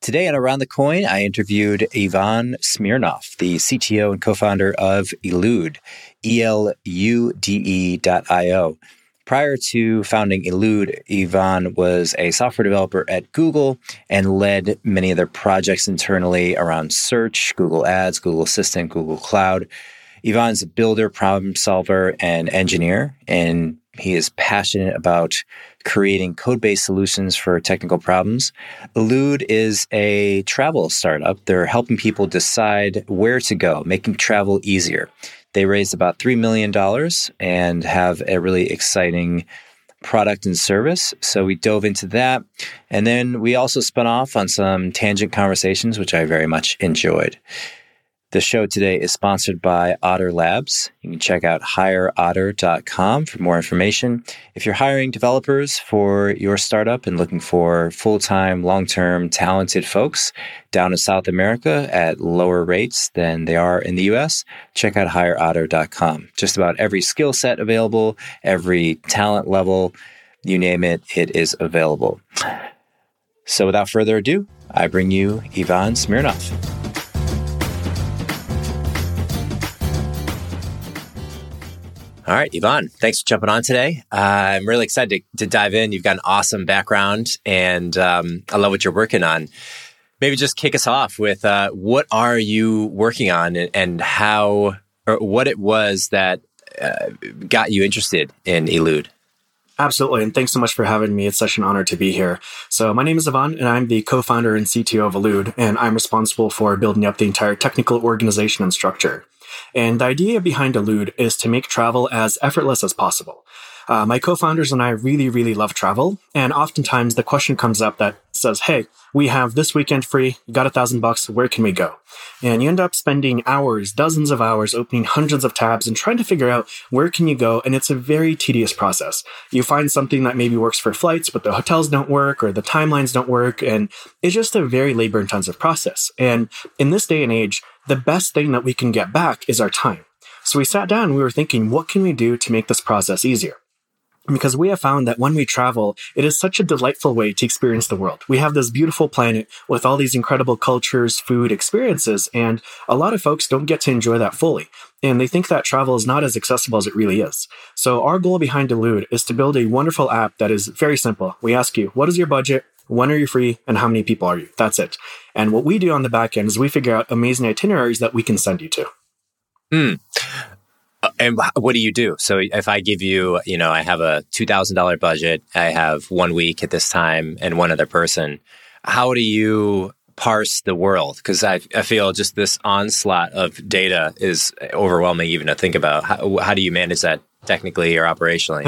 Today on Around the Coin, I interviewed Ivan Smirnov, the CTO and co-founder of Elude, E-L-U-D-E dot I-O. Prior to founding Elude, Ivan was a software developer at Google and led many of their projects internally around search, Google Ads, Google Assistant, Google Cloud. Ivan's a builder, problem solver, and engineer, and he is passionate about creating code based solutions for technical problems. Elude is a travel startup. They're helping people decide where to go, making travel easier. They raised about $3 million and have a really exciting product and service. So we dove into that. And then we also spun off on some tangent conversations, which I very much enjoyed. The show today is sponsored by Otter Labs. You can check out hireotter.com for more information. If you're hiring developers for your startup and looking for full time, long term, talented folks down in South America at lower rates than they are in the US, check out hireotter.com. Just about every skill set available, every talent level, you name it, it is available. So without further ado, I bring you Ivan Smirnov. All right, Ivan, thanks for jumping on today. Uh, I'm really excited to, to, dive in. You've got an awesome background, and um, I love what you're working on. Maybe just kick us off with uh, what are you working on, and, and how, or what it was that uh, got you interested in Elude. Absolutely. And thanks so much for having me. It's such an honor to be here. So my name is Ivan and I'm the co-founder and CTO of Elude, and I'm responsible for building up the entire technical organization and structure. And the idea behind Elude is to make travel as effortless as possible. Uh, my co-founders and I really, really love travel. And oftentimes the question comes up that says, Hey, we have this weekend free. Got a thousand bucks. Where can we go? And you end up spending hours, dozens of hours opening hundreds of tabs and trying to figure out where can you go. And it's a very tedious process. You find something that maybe works for flights, but the hotels don't work or the timelines don't work. And it's just a very labor intensive process. And in this day and age, the best thing that we can get back is our time. So we sat down we were thinking, what can we do to make this process easier? because we have found that when we travel, it is such a delightful way to experience the world. We have this beautiful planet with all these incredible cultures, food, experiences, and a lot of folks don't get to enjoy that fully. And they think that travel is not as accessible as it really is. So our goal behind Elude is to build a wonderful app that is very simple. We ask you, what is your budget? When are you free? And how many people are you? That's it. And what we do on the back end is we figure out amazing itineraries that we can send you to. Hmm. And what do you do? So if I give you, you know, I have a $2,000 budget, I have one week at this time and one other person, how do you parse the world? Because I, I feel just this onslaught of data is overwhelming even to think about. How, how do you manage that technically or operationally?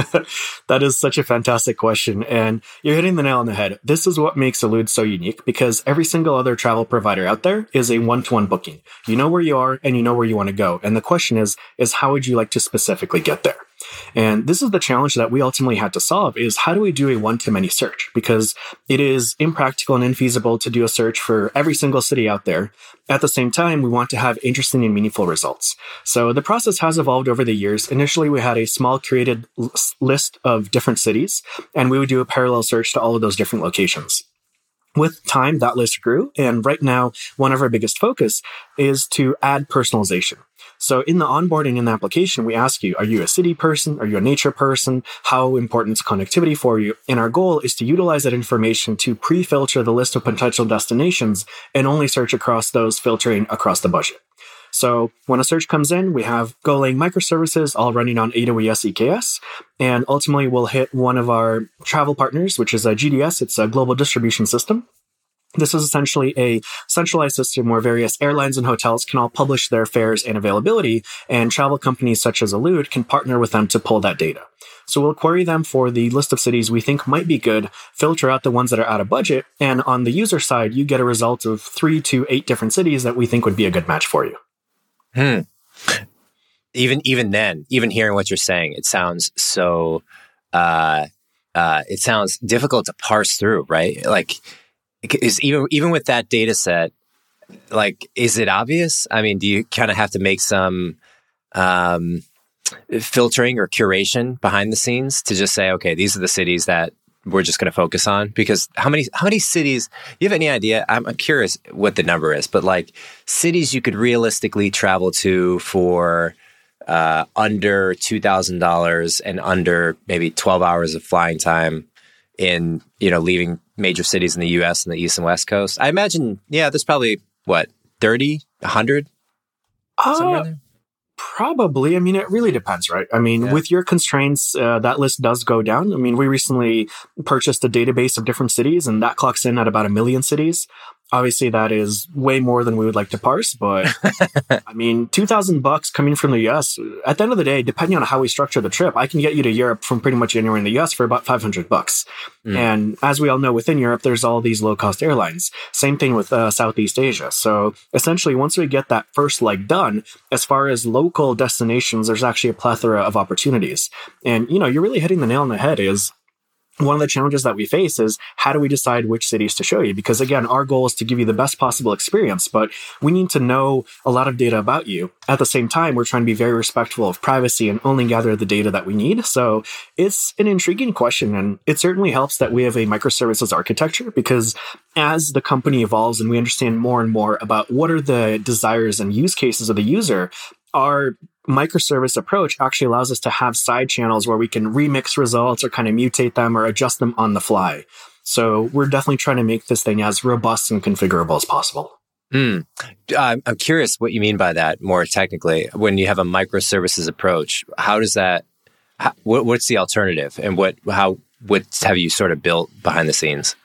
that is such a fantastic question. And you're hitting the nail on the head. This is what makes Elude so unique because every single other travel provider out there is a one to one booking. You know where you are and you know where you want to go. And the question is, is how would you like to specifically get there? And this is the challenge that we ultimately had to solve is how do we do a one to many search? Because it is impractical and infeasible to do a search for every single city out there. At the same time, we want to have interesting and meaningful results. So the process has evolved over the years. Initially, we had a small created list of different cities, and we would do a parallel search to all of those different locations with time, that list grew. And right now, one of our biggest focus is to add personalization. So in the onboarding in the application, we ask you, are you a city person? Are you a nature person? How important is connectivity for you? And our goal is to utilize that information to pre-filter the list of potential destinations and only search across those filtering across the budget. So when a search comes in, we have Golang microservices all running on AWS EKS. And ultimately we'll hit one of our travel partners, which is uh, a GDS. It's a global distribution system. This is essentially a centralized system where various airlines and hotels can all publish their fares and availability, and travel companies such as Elude can partner with them to pull that data. So we'll query them for the list of cities we think might be good, filter out the ones that are out of budget, and on the user side, you get a result of three to eight different cities that we think would be a good match for you. Hmm. Even even then, even hearing what you're saying, it sounds so. Uh, uh, it sounds difficult to parse through, right? Like is even even with that data set like is it obvious? I mean do you kind of have to make some um, filtering or curation behind the scenes to just say okay these are the cities that we're just going to focus on? Because how many how many cities you have any idea? I'm, curious what the number is but like cities you could realistically travel to for uh, under $2000 and under maybe 12 hours of flying time in you know leaving major cities in the U.S. and the East and West Coast? I imagine, yeah, there's probably what 30, 100? Uh, probably. I mean, it really depends, right? I mean, yeah. with your constraints, uh, that list does go down. I mean, we recently purchased a database of different cities, and that clocks in at about a million cities obviously that is way more than we would like to parse but i mean 2000 bucks coming from the us at the end of the day depending on how we structure the trip i can get you to europe from pretty much anywhere in the us for about 500 bucks. Mm. and as we all know within europe there's all these low cost airlines. Same thing with uh, southeast asia. So essentially once we get that first leg done as far as local destinations there's actually a plethora of opportunities. And you know you're really hitting the nail on the head is one of the challenges that we face is how do we decide which cities to show you? Because again, our goal is to give you the best possible experience, but we need to know a lot of data about you. At the same time, we're trying to be very respectful of privacy and only gather the data that we need. So it's an intriguing question. And it certainly helps that we have a microservices architecture because as the company evolves and we understand more and more about what are the desires and use cases of the user, our microservice approach actually allows us to have side channels where we can remix results or kind of mutate them or adjust them on the fly. So we're definitely trying to make this thing as robust and configurable as possible. Mm. I'm curious what you mean by that more technically. When you have a microservices approach, how does that? How, what's the alternative, and what how what have you sort of built behind the scenes?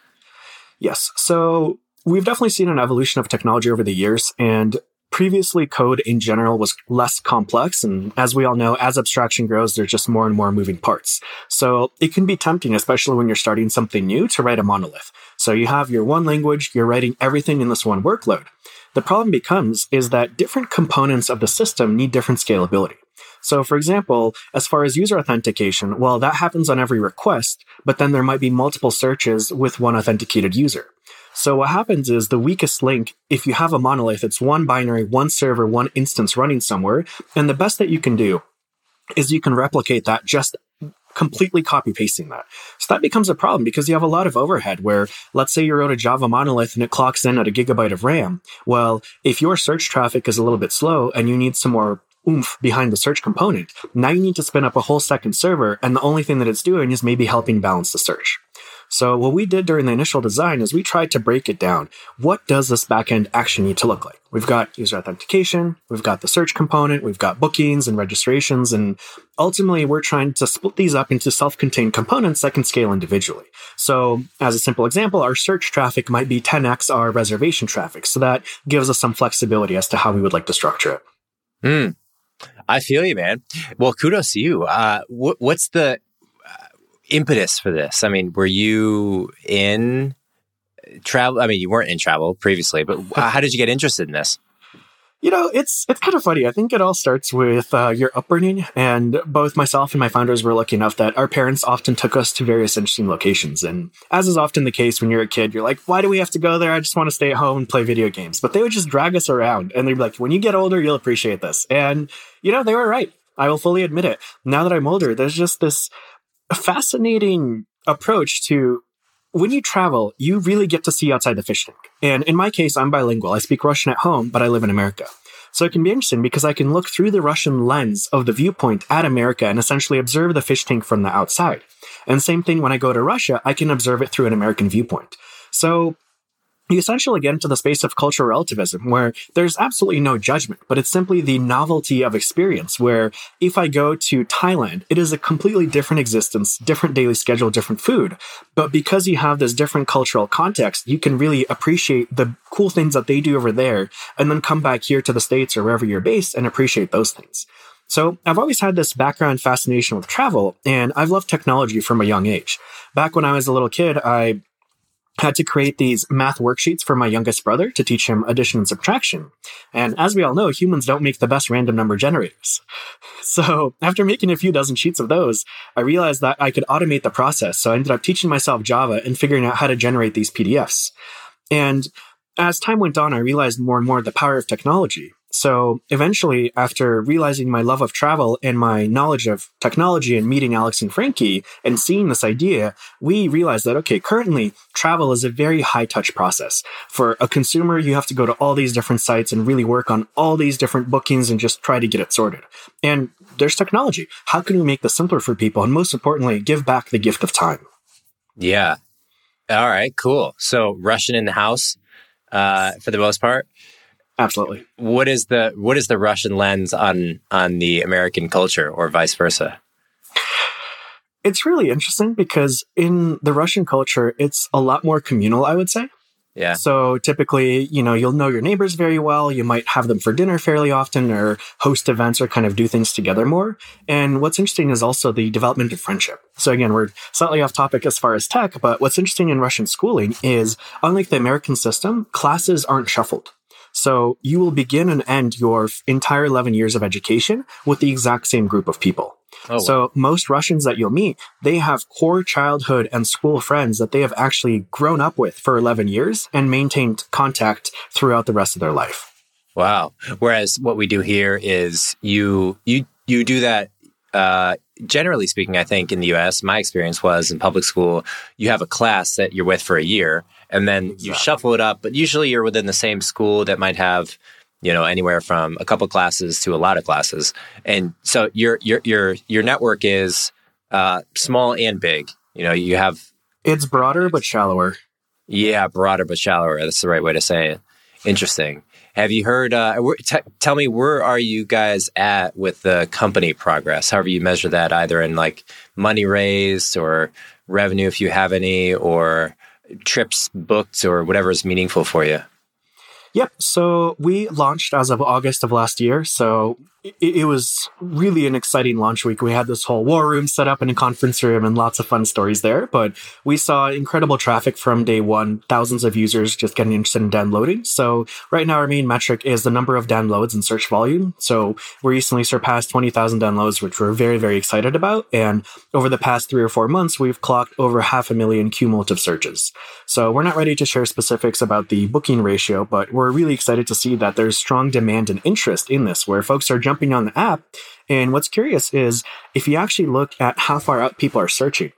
Yes, so we've definitely seen an evolution of technology over the years, and previously code in general was less complex. And as we all know, as abstraction grows, there's just more and more moving parts. So it can be tempting, especially when you're starting something new to write a monolith. So you have your one language, you're writing everything in this one workload. The problem becomes is that different components of the system need different scalability. So for example, as far as user authentication, well, that happens on every request, but then there might be multiple searches with one authenticated user. So what happens is the weakest link, if you have a monolith, it's one binary, one server, one instance running somewhere. And the best that you can do is you can replicate that just completely copy pasting that. So that becomes a problem because you have a lot of overhead where let's say you wrote a Java monolith and it clocks in at a gigabyte of RAM. Well, if your search traffic is a little bit slow and you need some more oomph behind the search component, now you need to spin up a whole second server and the only thing that it's doing is maybe helping balance the search. So what we did during the initial design is we tried to break it down. What does this backend actually need to look like? We've got user authentication, we've got the search component, we've got bookings and registrations, and ultimately we're trying to split these up into self-contained components that can scale individually. So as a simple example, our search traffic might be 10x our reservation traffic. So that gives us some flexibility as to how we would like to structure it. Hmm. I feel you, man. Well, kudos to you. Uh, wh- what's the impetus for this? I mean, were you in travel? I mean, you weren't in travel previously, but how did you get interested in this? You know, it's it's kind of funny. I think it all starts with uh, your upbringing, and both myself and my founders were lucky enough that our parents often took us to various interesting locations. And as is often the case when you're a kid, you're like, "Why do we have to go there? I just want to stay at home and play video games." But they would just drag us around, and they'd be like, "When you get older, you'll appreciate this." And you know, they were right. I will fully admit it. Now that I'm older, there's just this a fascinating approach to when you travel, you really get to see outside the fish tank. And in my case, I'm bilingual. I speak Russian at home, but I live in America. So it can be interesting because I can look through the Russian lens of the viewpoint at America and essentially observe the fish tank from the outside. And same thing when I go to Russia, I can observe it through an American viewpoint. So you essentially get into the space of cultural relativism where there's absolutely no judgment, but it's simply the novelty of experience. Where if I go to Thailand, it is a completely different existence, different daily schedule, different food. But because you have this different cultural context, you can really appreciate the cool things that they do over there and then come back here to the States or wherever you're based and appreciate those things. So I've always had this background fascination with travel and I've loved technology from a young age. Back when I was a little kid, I had to create these math worksheets for my youngest brother to teach him addition and subtraction. And as we all know, humans don't make the best random number generators. So after making a few dozen sheets of those, I realized that I could automate the process. So I ended up teaching myself Java and figuring out how to generate these PDFs. And as time went on, I realized more and more the power of technology. So eventually, after realizing my love of travel and my knowledge of technology and meeting Alex and Frankie and seeing this idea, we realized that, okay, currently travel is a very high touch process. For a consumer, you have to go to all these different sites and really work on all these different bookings and just try to get it sorted. And there's technology. How can we make this simpler for people? And most importantly, give back the gift of time. Yeah. All right, cool. So Russian in the house, uh, for the most part. Absolutely. What is the what is the Russian lens on on the American culture or vice versa? It's really interesting because in the Russian culture, it's a lot more communal, I would say. Yeah. So typically, you know, you'll know your neighbors very well. You might have them for dinner fairly often or host events or kind of do things together more. And what's interesting is also the development of friendship. So again, we're slightly off topic as far as tech, but what's interesting in Russian schooling is unlike the American system, classes aren't shuffled. So you will begin and end your entire 11 years of education with the exact same group of people. Oh, wow. So most Russians that you'll meet, they have core childhood and school friends that they have actually grown up with for 11 years and maintained contact throughout the rest of their life. Wow. Whereas what we do here is you you you do that uh, generally speaking, I think in the US, my experience was in public school, you have a class that you're with for a year and then exactly. you shuffle it up, but usually you're within the same school that might have you know anywhere from a couple classes to a lot of classes. And so your your your your network is uh, small and big. You know you have it's broader but shallower. Yeah broader but shallower. That's the right way to say it. Interesting. Have you heard uh, t- tell me where are you guys at with the company progress? However you measure that either in like money raised or revenue if you have any or trips booked or whatever is meaningful for you Yep. So we launched as of August of last year. So it, it, was really an exciting launch week. We had this whole war room set up in a conference room and lots of fun stories there. But we saw incredible traffic from day one, thousands of users just getting interested in downloading. So right now, our main metric is the number of downloads and search volume. So we recently surpassed 20,000 downloads, which we're very, very excited about. And over the past three or four months, we've clocked over half a million cumulative searches. So we're not ready to share specifics about the booking ratio, but we're really excited to see that there's strong demand and interest in this, where folks are jumping jumping on the app. And what's curious is if you actually look at how far out people are searching,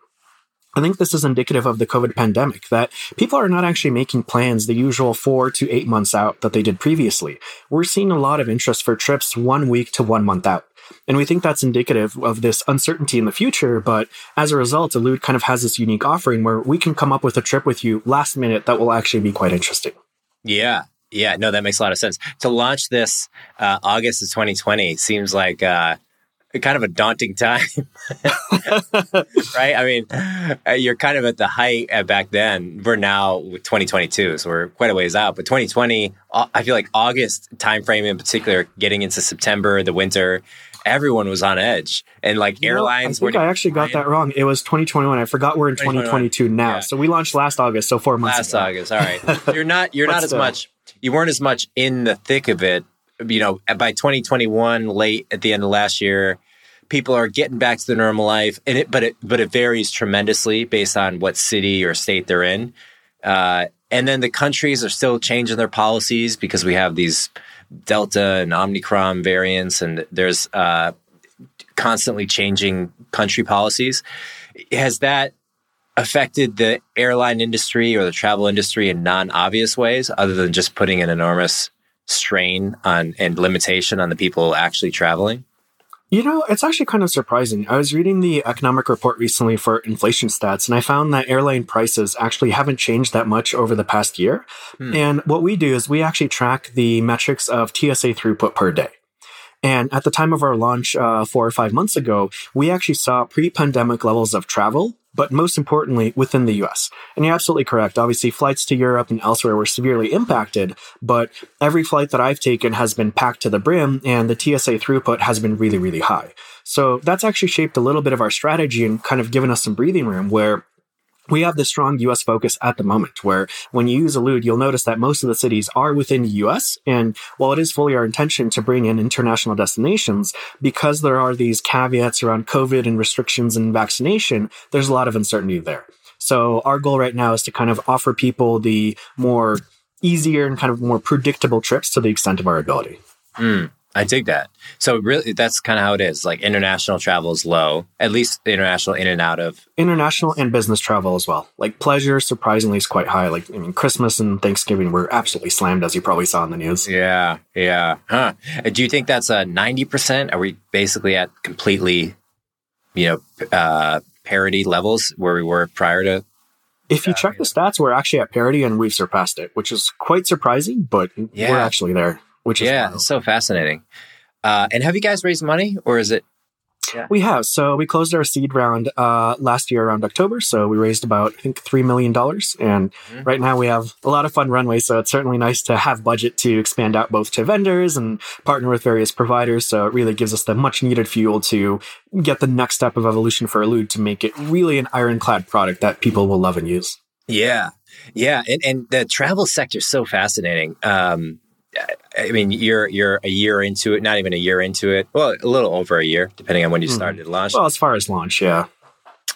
I think this is indicative of the COVID pandemic that people are not actually making plans the usual four to eight months out that they did previously. We're seeing a lot of interest for trips one week to one month out. And we think that's indicative of this uncertainty in the future. But as a result, Elude kind of has this unique offering where we can come up with a trip with you last minute that will actually be quite interesting. Yeah. Yeah, no, that makes a lot of sense. To launch this uh, August of 2020 seems like uh, kind of a daunting time, right? I mean, uh, you're kind of at the height back then. We're now with 2022, so we're quite a ways out. But 2020, uh, I feel like August timeframe in particular, getting into September, the winter, everyone was on edge, and like you airlines. Know, I think I actually got that wrong. It was 2021. I forgot we're in 2022 now. Yeah. So we launched last August, so four months. Last ago. August. All right, you're not you're not as much you weren't as much in the thick of it. You know, by 2021, late at the end of last year, people are getting back to their normal life, and it but it but it varies tremendously based on what city or state they're in. Uh, and then the countries are still changing their policies because we have these Delta and Omicron variants, and there's uh, constantly changing country policies. Has that affected the airline industry or the travel industry in non-obvious ways other than just putting an enormous strain on and limitation on the people actually traveling? You know, it's actually kind of surprising. I was reading the economic report recently for inflation stats, and I found that airline prices actually haven't changed that much over the past year. Hmm. And what we do is we actually track the metrics of TSA throughput per day. And at the time of our launch uh, four or five months ago, we actually saw pre pandemic levels of travel but most importantly, within the US. And you're absolutely correct. Obviously, flights to Europe and elsewhere were severely impacted, but every flight that I've taken has been packed to the brim and the TSA throughput has been really, really high. So that's actually shaped a little bit of our strategy and kind of given us some breathing room where we have this strong US focus at the moment where when you use Elude, you'll notice that most of the cities are within the US. And while it is fully our intention to bring in international destinations, because there are these caveats around COVID and restrictions and vaccination, there's a lot of uncertainty there. So our goal right now is to kind of offer people the more easier and kind of more predictable trips to the extent of our ability. Mm. I dig that. So really, that's kind of how it is. Like international travel is low, at least international in and out of international and business travel as well. Like pleasure, surprisingly, is quite high. Like I mean, Christmas and Thanksgiving were absolutely slammed, as you probably saw in the news. Yeah, yeah. Huh? Uh, do you think that's a ninety percent? Are we basically at completely, you know, uh, parity levels where we were prior to if you uh, check the stats, we're actually at parity and we've surpassed it, which is quite surprising, but yeah. we're actually there which is yeah, it's so fascinating. Uh, and have you guys raised money, or is it? Yeah. We have. So we closed our seed round uh, last year around October. So we raised about I think three million dollars, and mm-hmm. right now we have a lot of fun runway. So it's certainly nice to have budget to expand out both to vendors and partner with various providers. So it really gives us the much needed fuel to get the next step of evolution for Elude to make it really an ironclad product that people will love and use. Yeah, yeah, and, and the travel sector is so fascinating. Um, I mean, you're you're a year into it, not even a year into it. Well, a little over a year, depending on when you hmm. started launch. Well, as far as launch, yeah.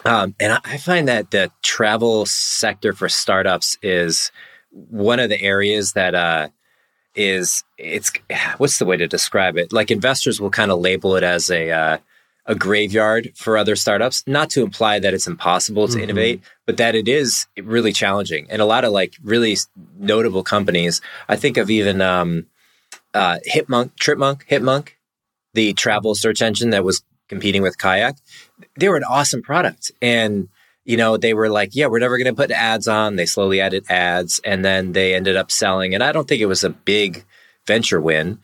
Um, and I find that the travel sector for startups is one of the areas that uh, is it's what's the way to describe it? Like investors will kind of label it as a uh, a graveyard for other startups. Not to imply that it's impossible to mm-hmm. innovate, but that it is really challenging. And a lot of like really notable companies. I think of even um, uh, Hipmunk, Tripmunk, Hipmunk, the travel search engine that was competing with Kayak. They were an awesome product. And, you know, they were like, yeah, we're never going to put ads on. They slowly added ads and then they ended up selling. And I don't think it was a big venture win,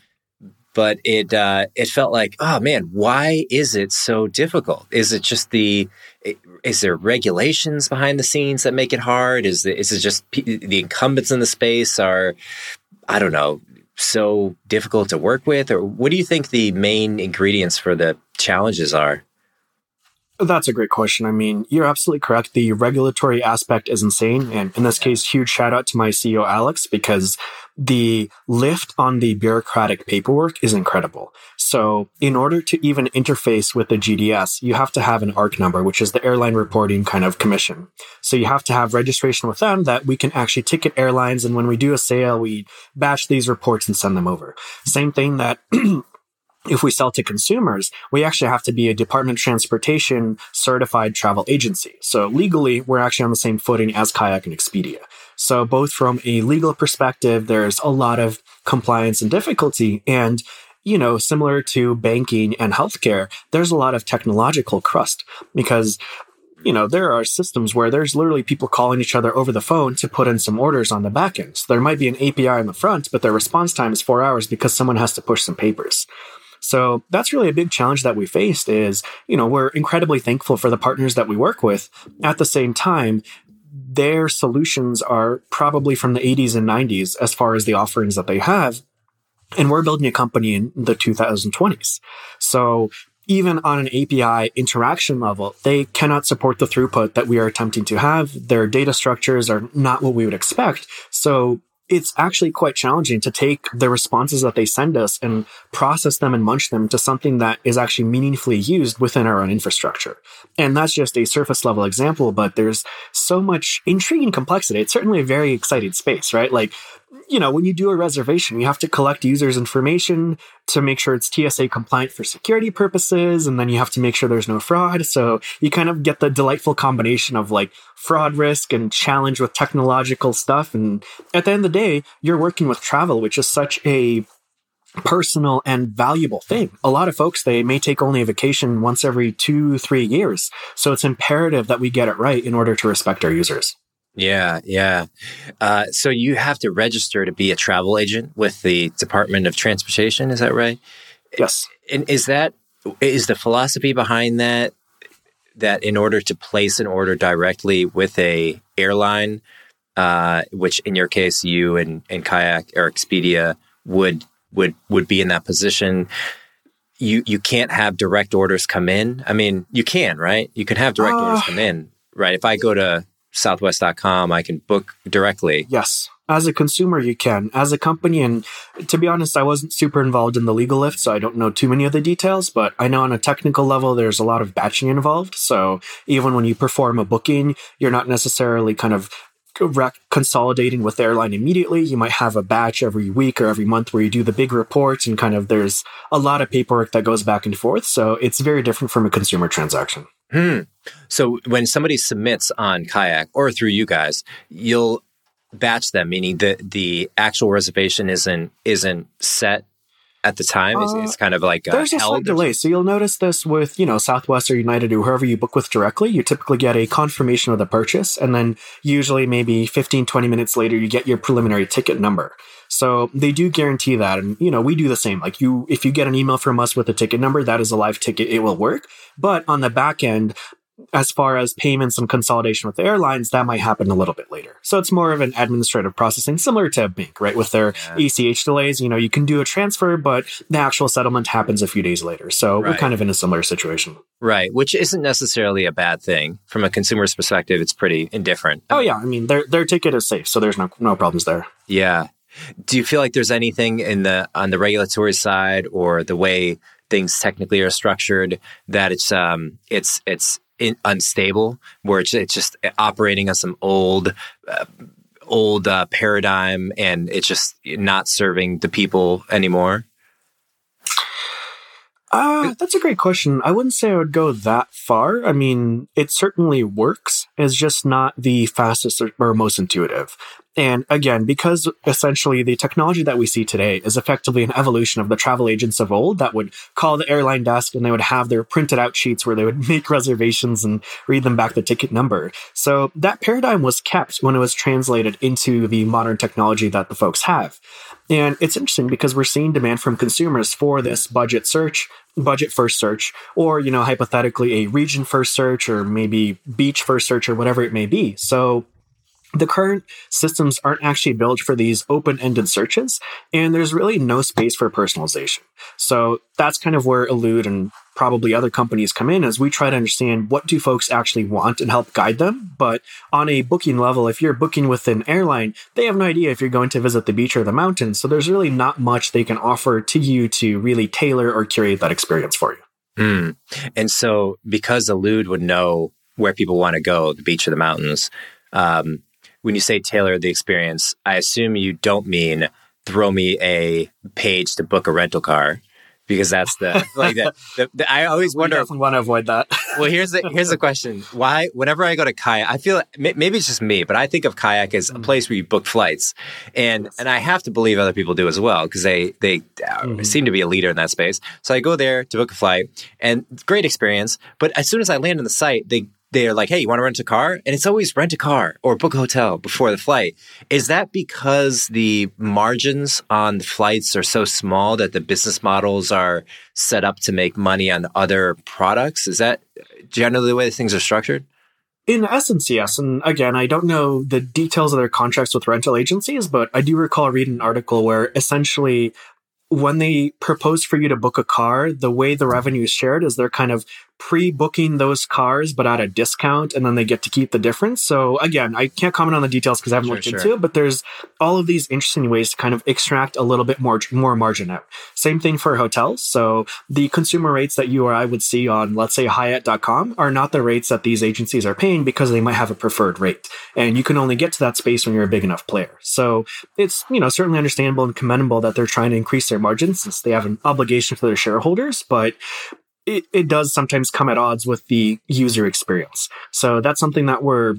but it, uh, it felt like, oh man, why is it so difficult? Is it just the, is there regulations behind the scenes that make it hard? Is, is it just the incumbents in the space are, I don't know, so difficult to work with? Or what do you think the main ingredients for the challenges are? That's a great question. I mean, you're absolutely correct. The regulatory aspect is insane. And in this case, huge shout out to my CEO, Alex, because the lift on the bureaucratic paperwork is incredible. So in order to even interface with the GDS, you have to have an ARC number, which is the airline reporting kind of commission. So you have to have registration with them that we can actually ticket airlines. And when we do a sale, we batch these reports and send them over. Same thing that if we sell to consumers, we actually have to be a Department of Transportation certified travel agency. So legally, we're actually on the same footing as Kayak and Expedia. So both from a legal perspective, there's a lot of compliance and difficulty. And, you know, similar to banking and healthcare, there's a lot of technological crust because you know, there are systems where there's literally people calling each other over the phone to put in some orders on the back end. So there might be an API in the front, but their response time is four hours because someone has to push some papers. So that's really a big challenge that we faced is, you know, we're incredibly thankful for the partners that we work with. At the same time, their solutions are probably from the 80s and 90s as far as the offerings that they have. And we're building a company in the 2020s. So even on an API interaction level, they cannot support the throughput that we are attempting to have. Their data structures are not what we would expect. So it's actually quite challenging to take the responses that they send us and process them and munch them to something that is actually meaningfully used within our own infrastructure. And that's just a surface level example, but there's so much intriguing complexity. It's certainly a very exciting space, right? Like you know, when you do a reservation, you have to collect users' information to make sure it's TSA compliant for security purposes. And then you have to make sure there's no fraud. So you kind of get the delightful combination of like fraud risk and challenge with technological stuff. And at the end of the day, you're working with travel, which is such a personal and valuable thing. A lot of folks, they may take only a vacation once every two, three years. So it's imperative that we get it right in order to respect our users. Yeah, yeah. Uh, so you have to register to be a travel agent with the Department of Transportation. Is that right? Yes. And is that is the philosophy behind that that in order to place an order directly with a airline, uh, which in your case you and, and Kayak or Expedia would would would be in that position, you you can't have direct orders come in. I mean, you can, right? You can have direct uh, orders come in, right? If I go to southwest.com, I can book directly. Yes. As a consumer, you can. As a company, and to be honest, I wasn't super involved in the legal lift, so I don't know too many of the details, but I know on a technical level, there's a lot of batching involved. So even when you perform a booking, you're not necessarily kind of consolidating with the airline immediately. You might have a batch every week or every month where you do the big reports and kind of there's a lot of paperwork that goes back and forth. So it's very different from a consumer transaction. Hmm. So when somebody submits on Kayak or through you guys, you'll batch them, meaning the the actual reservation isn't isn't set at the time? Uh, it's, kind of like uh, there's a slight delay. So you'll notice this with you know Southwest or United or whoever you book with directly. You typically get a confirmation of the purchase, and then usually maybe 15, 20 minutes later, you get your preliminary ticket number. So they do guarantee that, and you know we do the same. Like you, if you get an email from us with a ticket number, that is a live ticket. It will work. But on the back end, as far as payments and consolidation with the airlines, that might happen a little bit later. So it's more of an administrative processing, similar to a bank, right? With their yeah. ACH delays, you know, you can do a transfer, but the actual settlement happens a few days later. So right. we're kind of in a similar situation. Right, which isn't necessarily a bad thing from a consumer's perspective. It's pretty indifferent. Oh yeah, I mean their their ticket is safe, so there's no no problems there. Yeah. Do you feel like there's anything in the on the regulatory side or the way things technically are structured that it's um it's it's in, unstable, where it's, it's just operating on some old, uh, old uh, paradigm, and it's just not serving the people anymore? Uh, that's a great question. I wouldn't say I would go that far. I mean, it certainly works. It's just not the fastest or most intuitive. And again, because essentially the technology that we see today is effectively an evolution of the travel agents of old that would call the airline desk and they would have their printed out sheets where they would make reservations and read them back the ticket number. So that paradigm was kept when it was translated into the modern technology that the folks have. And it's interesting because we're seeing demand from consumers for this budget search, budget first search, or, you know, hypothetically a region first search or maybe beach first search or whatever it may be. So the current systems aren't actually built for these open-ended searches and there's really no space for personalization. So that's kind of where elude and probably other companies come in as we try to understand what do folks actually want and help guide them. But on a booking level if you're booking with an airline they have no idea if you're going to visit the beach or the mountains so there's really not much they can offer to you to really tailor or curate that experience for you. Mm. and so because elude would know where people want to go the beach or the mountains um, when you say tailor the experience, I assume you don't mean throw me a page to book a rental car because that's the like the, the, the I always wonder. We want to avoid that. well, here's the here's the question: Why, whenever I go to kayak, I feel maybe it's just me, but I think of kayak as a mm. place where you book flights, and and I have to believe other people do as well because they they uh, mm-hmm. seem to be a leader in that space. So I go there to book a flight, and great experience. But as soon as I land on the site, they they're like, hey, you want to rent a car? And it's always rent a car or book a hotel before the flight. Is that because the margins on the flights are so small that the business models are set up to make money on other products? Is that generally the way things are structured? In essence, yes. And again, I don't know the details of their contracts with rental agencies, but I do recall reading an article where essentially when they propose for you to book a car, the way the revenue is shared is they're kind of pre-booking those cars but at a discount and then they get to keep the difference. So again i can't comment on the details because i haven't Sure, looked sure. into it but there's all of these interesting ways to kind of extract a little bit more more margin out. Same thing for hotels. So the consumer rates that you or i would see on let's say hyatt.com are not the rates that these agencies are paying because they might have a preferred rate. And you can only get to that space when you're a big enough player. So it's you know certainly understandable and commendable that they're trying to increase their margins since they have an obligation to their shareholders but it, it does sometimes come at odds with the user experience. So that's something that we're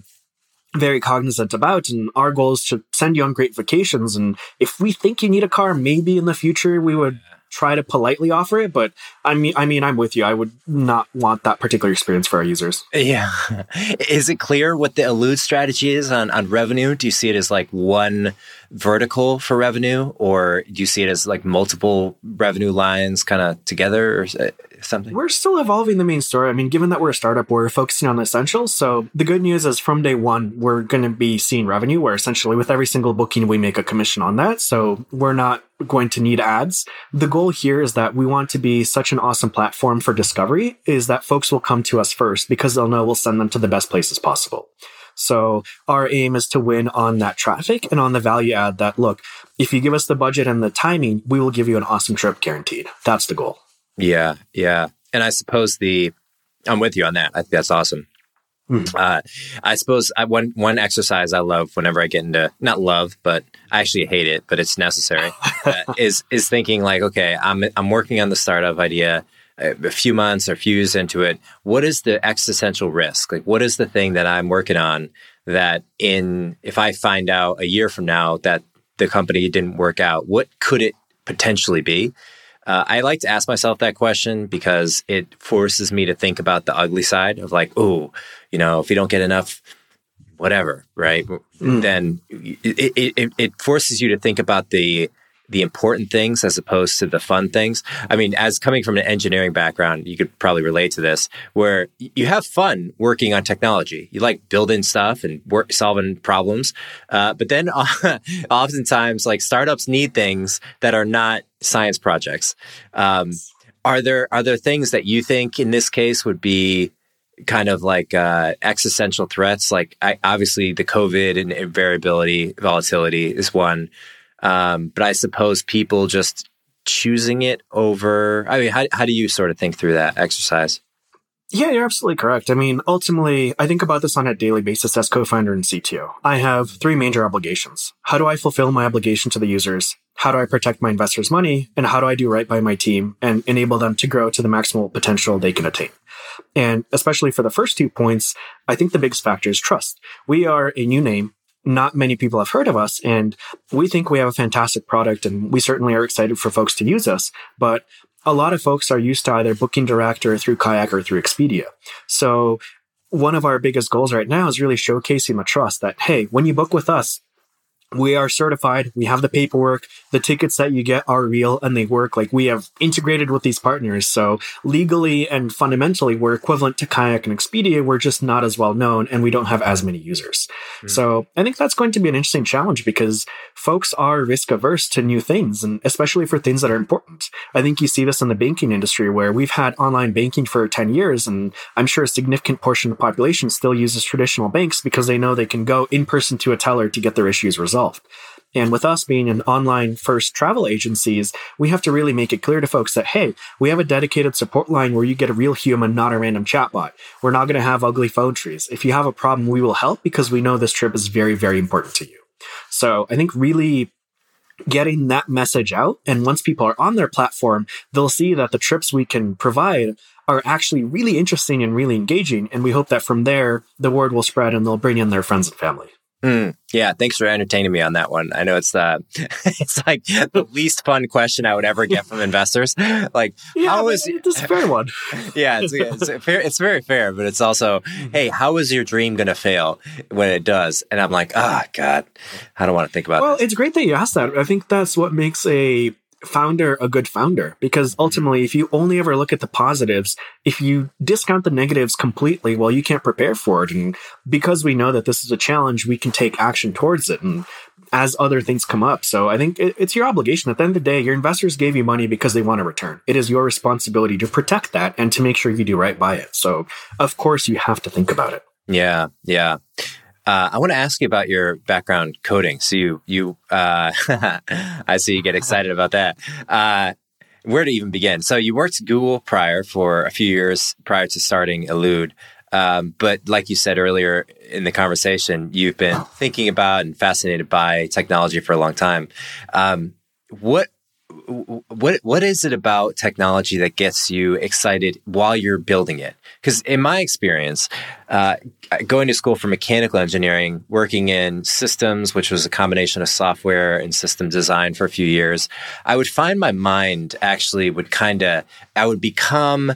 very cognizant about. And our goal is to send you on great vacations. And if we think you need a car, maybe in the future we would try to politely offer it. But I mean, I mean, I'm with you. I would not want that particular experience for our users. Yeah. Is it clear what the elude strategy is on, on revenue? Do you see it as like one vertical for revenue, or do you see it as like multiple revenue lines kind of together or something? We're still evolving the main story. I mean, given that we're a startup, we're focusing on essentials. So the good news is from day one, we're going to be seeing revenue where essentially with every single booking, we make a commission on that. So we're not going to need ads. The goal here is that we want to be such an awesome platform for discovery is that folks will come to us first because they'll know we'll send them to the best places possible. So our aim is to win on that traffic and on the value add that look, if you give us the budget and the timing, we will give you an awesome trip guaranteed. That's the goal. Yeah, yeah. And I suppose the I'm with you on that. I think that's awesome. Uh, I suppose I, one one exercise I love whenever I get into not love, but I actually hate it, but it's necessary. uh, is is thinking like, okay, I'm I'm working on the startup idea. A a few months or a few years into it, what is the existential risk? Like, what is the thing that I'm working on that in if I find out a year from now that the company didn't work out, what could it potentially be? Uh, I like to ask myself that question because it forces me to think about the ugly side of like, oh, you know, if you don't get enough, whatever, right? Then it, it, it, it forces you to think about the the important things as opposed to the fun things. I mean, as coming from an engineering background, you could probably relate to this, where you have fun working on technology. You like building stuff and work solving problems, uh, but then oftentimes, like startups need things that are not science projects. Um, are there are there things that you think in this case would be kind of like uh, existential threats? Like I, obviously the COVID and, and variability, volatility is one, um, but I suppose people just choosing it over. I mean, how how do you sort of think through that exercise? Yeah, you're absolutely correct. I mean, ultimately, I think about this on a daily basis as co-founder and CTO. I have three major obligations. How do I fulfill my obligation to the users? How do I protect my investors' money? And how do I do right by my team and enable them to grow to the maximal potential they can attain? And especially for the first two points, I think the biggest factor is trust. We are a new name. Not many people have heard of us, and we think we have a fantastic product, and we certainly are excited for folks to use us. But a lot of folks are used to either booking direct or through Kayak or through Expedia. So one of our biggest goals right now is really showcasing the trust that, hey, when you book with us, we are certified. We have the paperwork. The tickets that you get are real and they work. Like we have integrated with these partners. So legally and fundamentally, we're equivalent to Kayak and Expedia. We're just not as well known and we don't have as many users. Hmm. So I think that's going to be an interesting challenge because folks are risk averse to new things and especially for things that are important. I think you see this in the banking industry where we've had online banking for 10 years and I'm sure a significant portion of the population still uses traditional banks because they know they can go in person to a teller to get their issues resolved. And with us being an online first travel agencies, we have to really make it clear to folks that, hey, we have a dedicated support line where you get a real human, not a random chatbot. We're not going to have ugly phone trees. If you have a problem, we will help because we know this trip is very, very important to you. So I think really getting that message out. And once people are on their platform, they'll see that the trips we can provide are actually really interesting and really engaging. And we hope that from there, the word will spread and they'll bring in their friends and family. Mm, yeah, thanks for entertaining me on that one. I know it's the it's like the least fun question I would ever get from investors. Like, Yeah, how but it's a fair one. yeah, it's, it's fair. It's very fair, but it's also, hey, how is your dream going to fail when it does? And I'm like, ah, God, I don't want to think about Well, this. it's great that you asked that. I think that's what makes a founder a good founder because mm-hmm. ultimately, if you only ever look at the positives, if you discount the negatives completely, well, you can't prepare for it. And because we know that this is a challenge, we can take action towards it. And as other things come up. So I think it, it's your obligation. At the end of the day, your investors gave you money because they want a return. It is your responsibility to protect that and to make sure you do right by it. So of course you have to think about it. Yeah, yeah. Uh, I want to ask you about your background coding. So you, you, uh, I see you get excited about that. Uh, where to even begin? So you worked at Google prior for a few years prior to starting Elude. Um, but like you said earlier in the conversation, you've been thinking about and fascinated by technology for a long time. Um, what what what is it about technology that gets you excited while you're building it? Because in my experience, uh, going to school for mechanical engineering, working in systems, which was a combination of software and system design for a few years, I would find my mind actually would kind of I would become.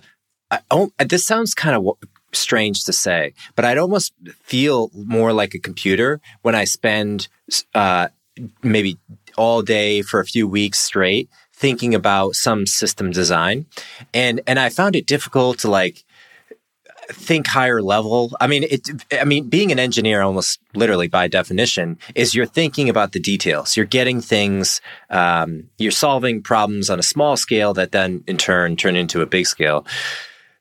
oh, this sounds kind of strange to say, but I'd almost feel more like a computer when I spend uh, maybe all day for a few weeks straight thinking about some system design. And and I found it difficult to like think higher level. I mean, it. I mean, being an engineer, almost literally by definition, is you're thinking about the details. You're getting things. Um, you're solving problems on a small scale that then, in turn, turn into a big scale.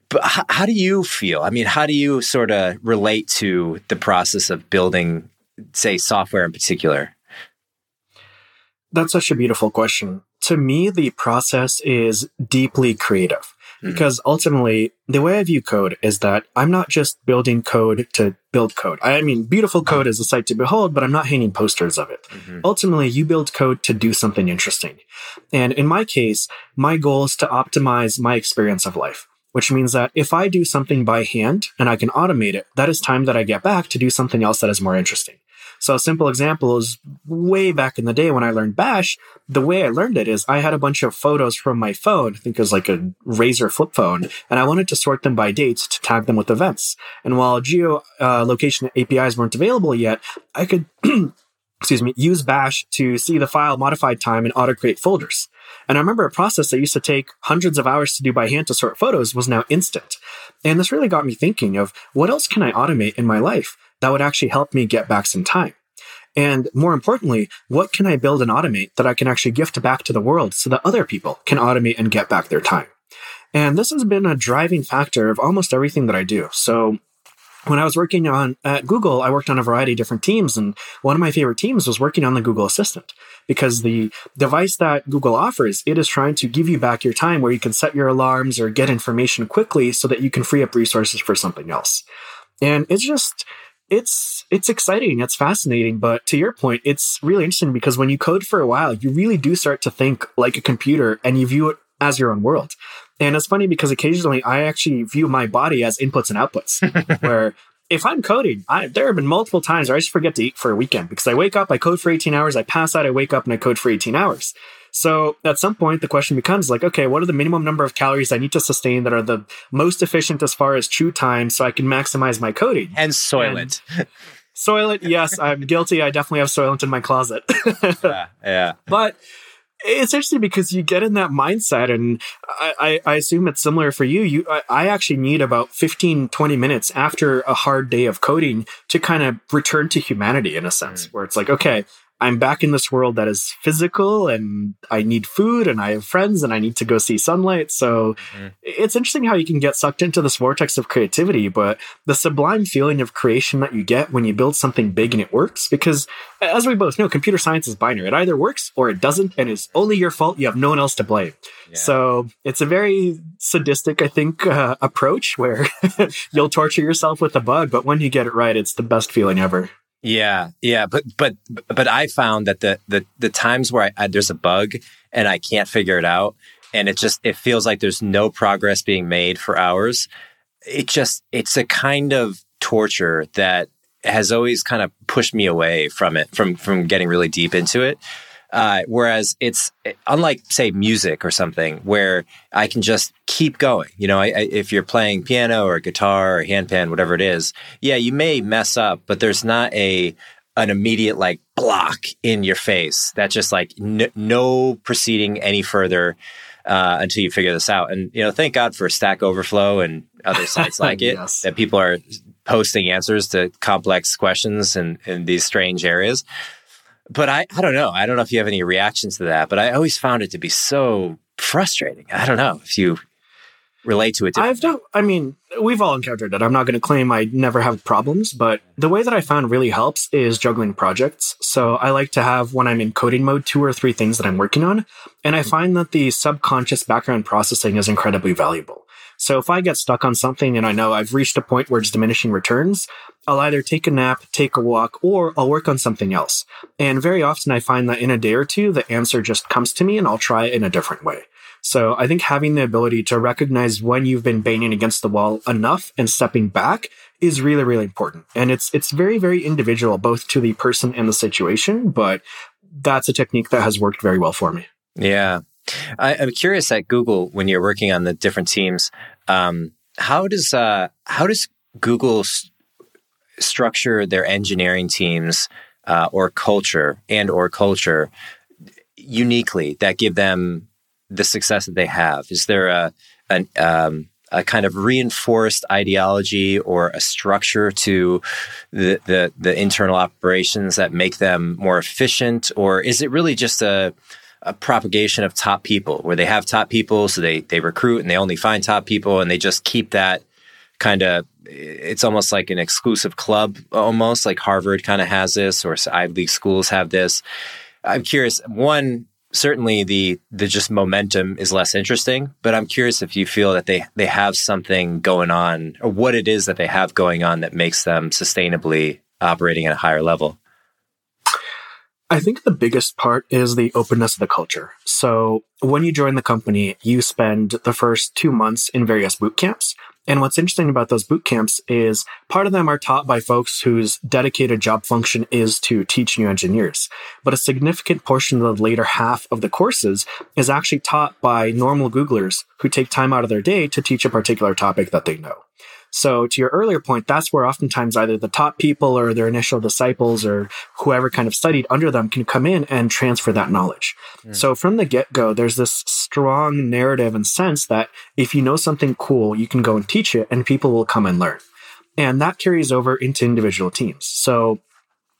But how, how do you feel? I mean, how do you sort of relate to the process of building, say, software in particular? That's such a beautiful question. To me, the process is deeply creative mm-hmm. because ultimately the way I view code is that I'm not just building code to build code. I mean, beautiful code is a sight to behold, but I'm not hanging posters of it. Mm-hmm. Ultimately, you build code to do something interesting. And in my case, my goal is to optimize my experience of life which means that if I do something by hand and I can automate it, that is time that I get back to do something else that is more interesting. So a simple example is way back in the day when I learned Bash, the way I learned it is I had a bunch of photos from my phone, I think it was like a Razr flip phone, and I wanted to sort them by dates to tag them with events. And while geo uh, location APIs weren't available yet, I could excuse me, use bash to see the file modified time and auto create folders. And I remember a process that used to take hundreds of hours to do by hand to sort photos was now instant. And this really got me thinking of what else can I automate in my life that would actually help me get back some time? And more importantly, what can I build and automate that I can actually gift back to the world so that other people can automate and get back their time? And this has been a driving factor of almost everything that I do. So when I was working on at Google, I worked on a variety of different teams. And one of my favorite teams was working on the Google Assistant because the device that Google offers, it is trying to give you back your time where you can set your alarms or get information quickly so that you can free up resources for something else. And it's just, it's it's exciting it's fascinating but to your point it's really interesting because when you code for a while you really do start to think like a computer and you view it as your own world and it's funny because occasionally I actually view my body as inputs and outputs, where if I'm coding, I, there have been multiple times where I just forget to eat for a weekend because I wake up, I code for 18 hours, I pass out, I wake up and I code for 18 hours. So at some point, the question becomes like, okay, what are the minimum number of calories I need to sustain that are the most efficient as far as true time so I can maximize my coding? And Soylent. Soylent, yes, I'm guilty. I definitely have Soylent in my closet. yeah, yeah. But it's interesting because you get in that mindset and I, I, assume it's similar for you. You, I, I, actually need about 15, 20 minutes after a hard day of coding to kind of return to humanity in a sense mm. where it's like, okay, I'm back in this world that is physical and I need food and I have friends and I need to go see sunlight. So mm-hmm. it's interesting how you can get sucked into this vortex of creativity, but the sublime feeling of creation that you get when you build something big and it works, because as we both know, computer science is binary. It either works or it doesn't, and it's only your fault. You have no one else to blame. Yeah. So it's a very sadistic, I think, uh, approach where you'll torture yourself with a bug, but when you get it right, it's the best feeling ever. Yeah, yeah, but but but I found that the the the times where I, I, there's a bug and I can't figure it out, and it just it feels like there's no progress being made for hours. It just it's a kind of torture that has always kind of pushed me away from it, from from getting really deep into it. Uh, whereas it's unlike, say, music or something where I can just keep going. You know, I, I, if you're playing piano or guitar or handpan, whatever it is, yeah, you may mess up, but there's not a an immediate like block in your face that just like n- no proceeding any further uh, until you figure this out. And you know, thank God for Stack Overflow and other sites like it yes. that people are posting answers to complex questions in, in these strange areas. But I, I don't know. I don't know if you have any reactions to that, but I always found it to be so frustrating. I don't know if you relate to it. I've done, I mean, we've all encountered it. I'm not going to claim I never have problems, but the way that I found really helps is juggling projects. So I like to have, when I'm in coding mode, two or three things that I'm working on. And I hmm. find that the subconscious background processing is incredibly valuable. So if I get stuck on something and I know I've reached a point where it's diminishing returns, I'll either take a nap, take a walk, or I'll work on something else. And very often I find that in a day or two, the answer just comes to me and I'll try it in a different way. So I think having the ability to recognize when you've been banging against the wall enough and stepping back is really, really important. And it's, it's very, very individual, both to the person and the situation, but that's a technique that has worked very well for me. Yeah. I, am curious at Google when you're working on the different teams. Um, how does uh, how does Google s- structure their engineering teams uh, or culture and or culture uniquely that give them the success that they have? Is there a an, um, a kind of reinforced ideology or a structure to the, the, the internal operations that make them more efficient, or is it really just a a propagation of top people where they have top people so they they recruit and they only find top people and they just keep that kind of it's almost like an exclusive club almost like Harvard kind of has this or Ivy League schools have this. I'm curious one certainly the the just momentum is less interesting but I'm curious if you feel that they they have something going on or what it is that they have going on that makes them sustainably operating at a higher level I think the biggest part is the openness of the culture. So when you join the company, you spend the first two months in various boot camps. And what's interesting about those boot camps is part of them are taught by folks whose dedicated job function is to teach new engineers. But a significant portion of the later half of the courses is actually taught by normal Googlers who take time out of their day to teach a particular topic that they know. So to your earlier point, that's where oftentimes either the top people or their initial disciples or whoever kind of studied under them can come in and transfer that knowledge. Mm. So from the get go, there's this strong narrative and sense that if you know something cool, you can go and teach it and people will come and learn. And that carries over into individual teams. So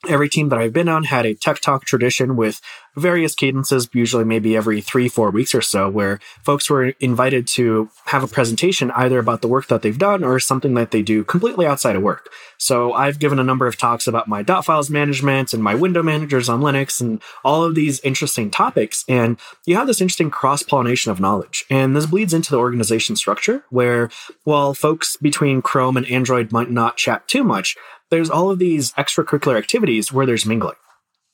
every team that I've been on had a tech talk tradition with various cadences, usually maybe every three, four weeks or so, where folks were invited to have a presentation either about the work that they've done or something that they do completely outside of work. So I've given a number of talks about my dot files management and my window managers on Linux and all of these interesting topics. And you have this interesting cross pollination of knowledge. And this bleeds into the organization structure where while folks between Chrome and Android might not chat too much, there's all of these extracurricular activities where there's mingling.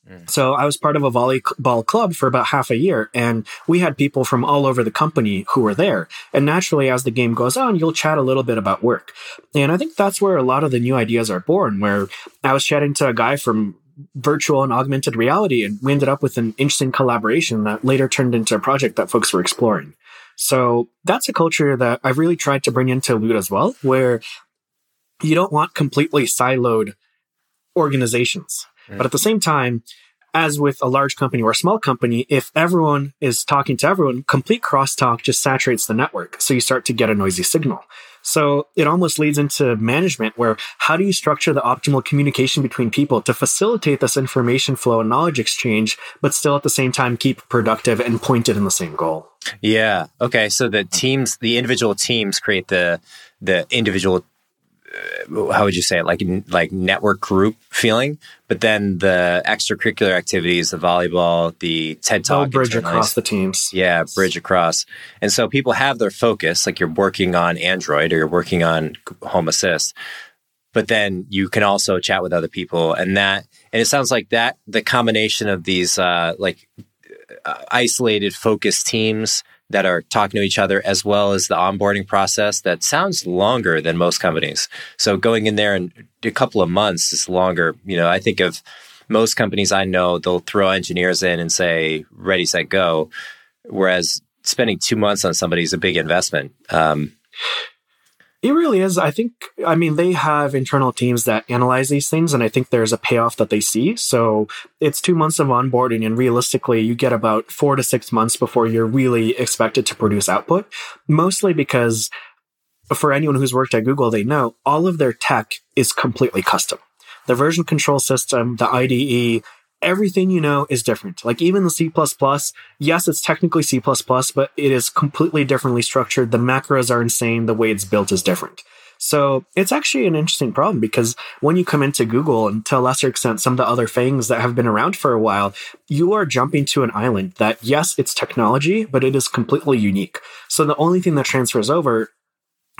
Mm. So I was part of a volleyball club for about half a year and we had people from all over the company who were there. And naturally, as the game goes on, you'll chat a little bit about work. And I think that's where a lot of the new ideas are born, where I was chatting to a guy from virtual and augmented reality and we ended up with an interesting collaboration that later turned into a project that folks were exploring. So that's a culture that I've really tried to bring into Elude as well, where you don't want completely siloed organizations. Right. But at the same time, as with a large company or a small company, if everyone is talking to everyone, complete crosstalk just saturates the network. So you start to get a noisy signal. So it almost leads into management where how do you structure the optimal communication between people to facilitate this information flow and knowledge exchange, but still at the same time keep productive and pointed in the same goal? Yeah. Okay. So the teams, the individual teams create the the individual how would you say it? Like like network group feeling? But then the extracurricular activities the volleyball the ted talk bridge across the teams. Yeah bridge across. And so people have their focus like you're working on android or you're working on home assist but then you can also chat with other people and that and it sounds like that the combination of these uh like uh, isolated focused teams that are talking to each other as well as the onboarding process that sounds longer than most companies. So going in there in a couple of months is longer. You know, I think of most companies I know, they'll throw engineers in and say, ready, set, go. Whereas spending two months on somebody is a big investment. Um, it really is. I think, I mean, they have internal teams that analyze these things, and I think there's a payoff that they see. So it's two months of onboarding, and realistically, you get about four to six months before you're really expected to produce output, mostly because for anyone who's worked at Google, they know all of their tech is completely custom. The version control system, the IDE, everything you know is different. Like even the C++, yes, it's technically C++, but it is completely differently structured. The macros are insane. The way it's built is different. So it's actually an interesting problem because when you come into Google and to a lesser extent some of the other things that have been around for a while, you are jumping to an island that yes, it's technology, but it is completely unique. So the only thing that transfers over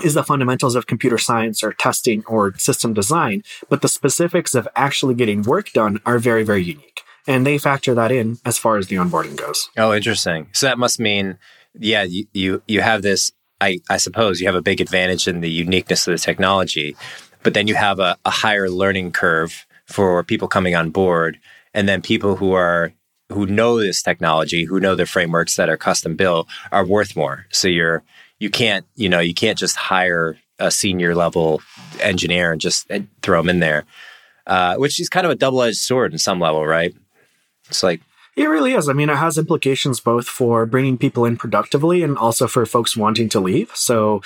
is the fundamentals of computer science or testing or system design, but the specifics of actually getting work done are very, very unique. And they factor that in as far as the onboarding goes. Oh, interesting. So that must mean, yeah, you, you, you have this I, I suppose you have a big advantage in the uniqueness of the technology, but then you have a, a higher learning curve for people coming on board, and then people who are who know this technology, who know the frameworks that are custom built, are worth more. So you're you can't you know you can't just hire a senior level engineer and just throw them in there, uh, which is kind of a double edged sword in some level, right? It's like it really is. I mean, it has implications both for bringing people in productively and also for folks wanting to leave. So,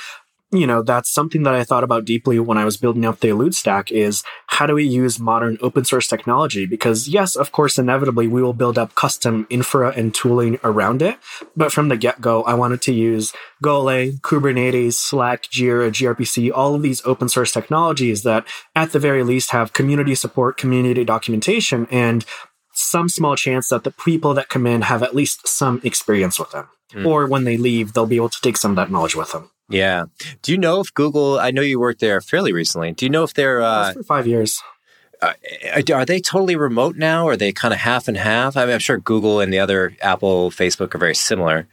you know, that's something that I thought about deeply when I was building up the Elude stack is how do we use modern open source technology? Because yes, of course, inevitably we will build up custom infra and tooling around it. But from the get go, I wanted to use Golang, Kubernetes, Slack, Jira, gRPC, all of these open source technologies that at the very least have community support, community documentation, and some small chance that the people that come in have at least some experience with them. Mm. Or when they leave, they'll be able to take some of that knowledge with them. Yeah. Do you know if Google, I know you worked there fairly recently. Do you know if they're. Uh, for five years. Uh, are they totally remote now? Or are they kind of half and half? I mean, I'm sure Google and the other Apple, Facebook are very similar.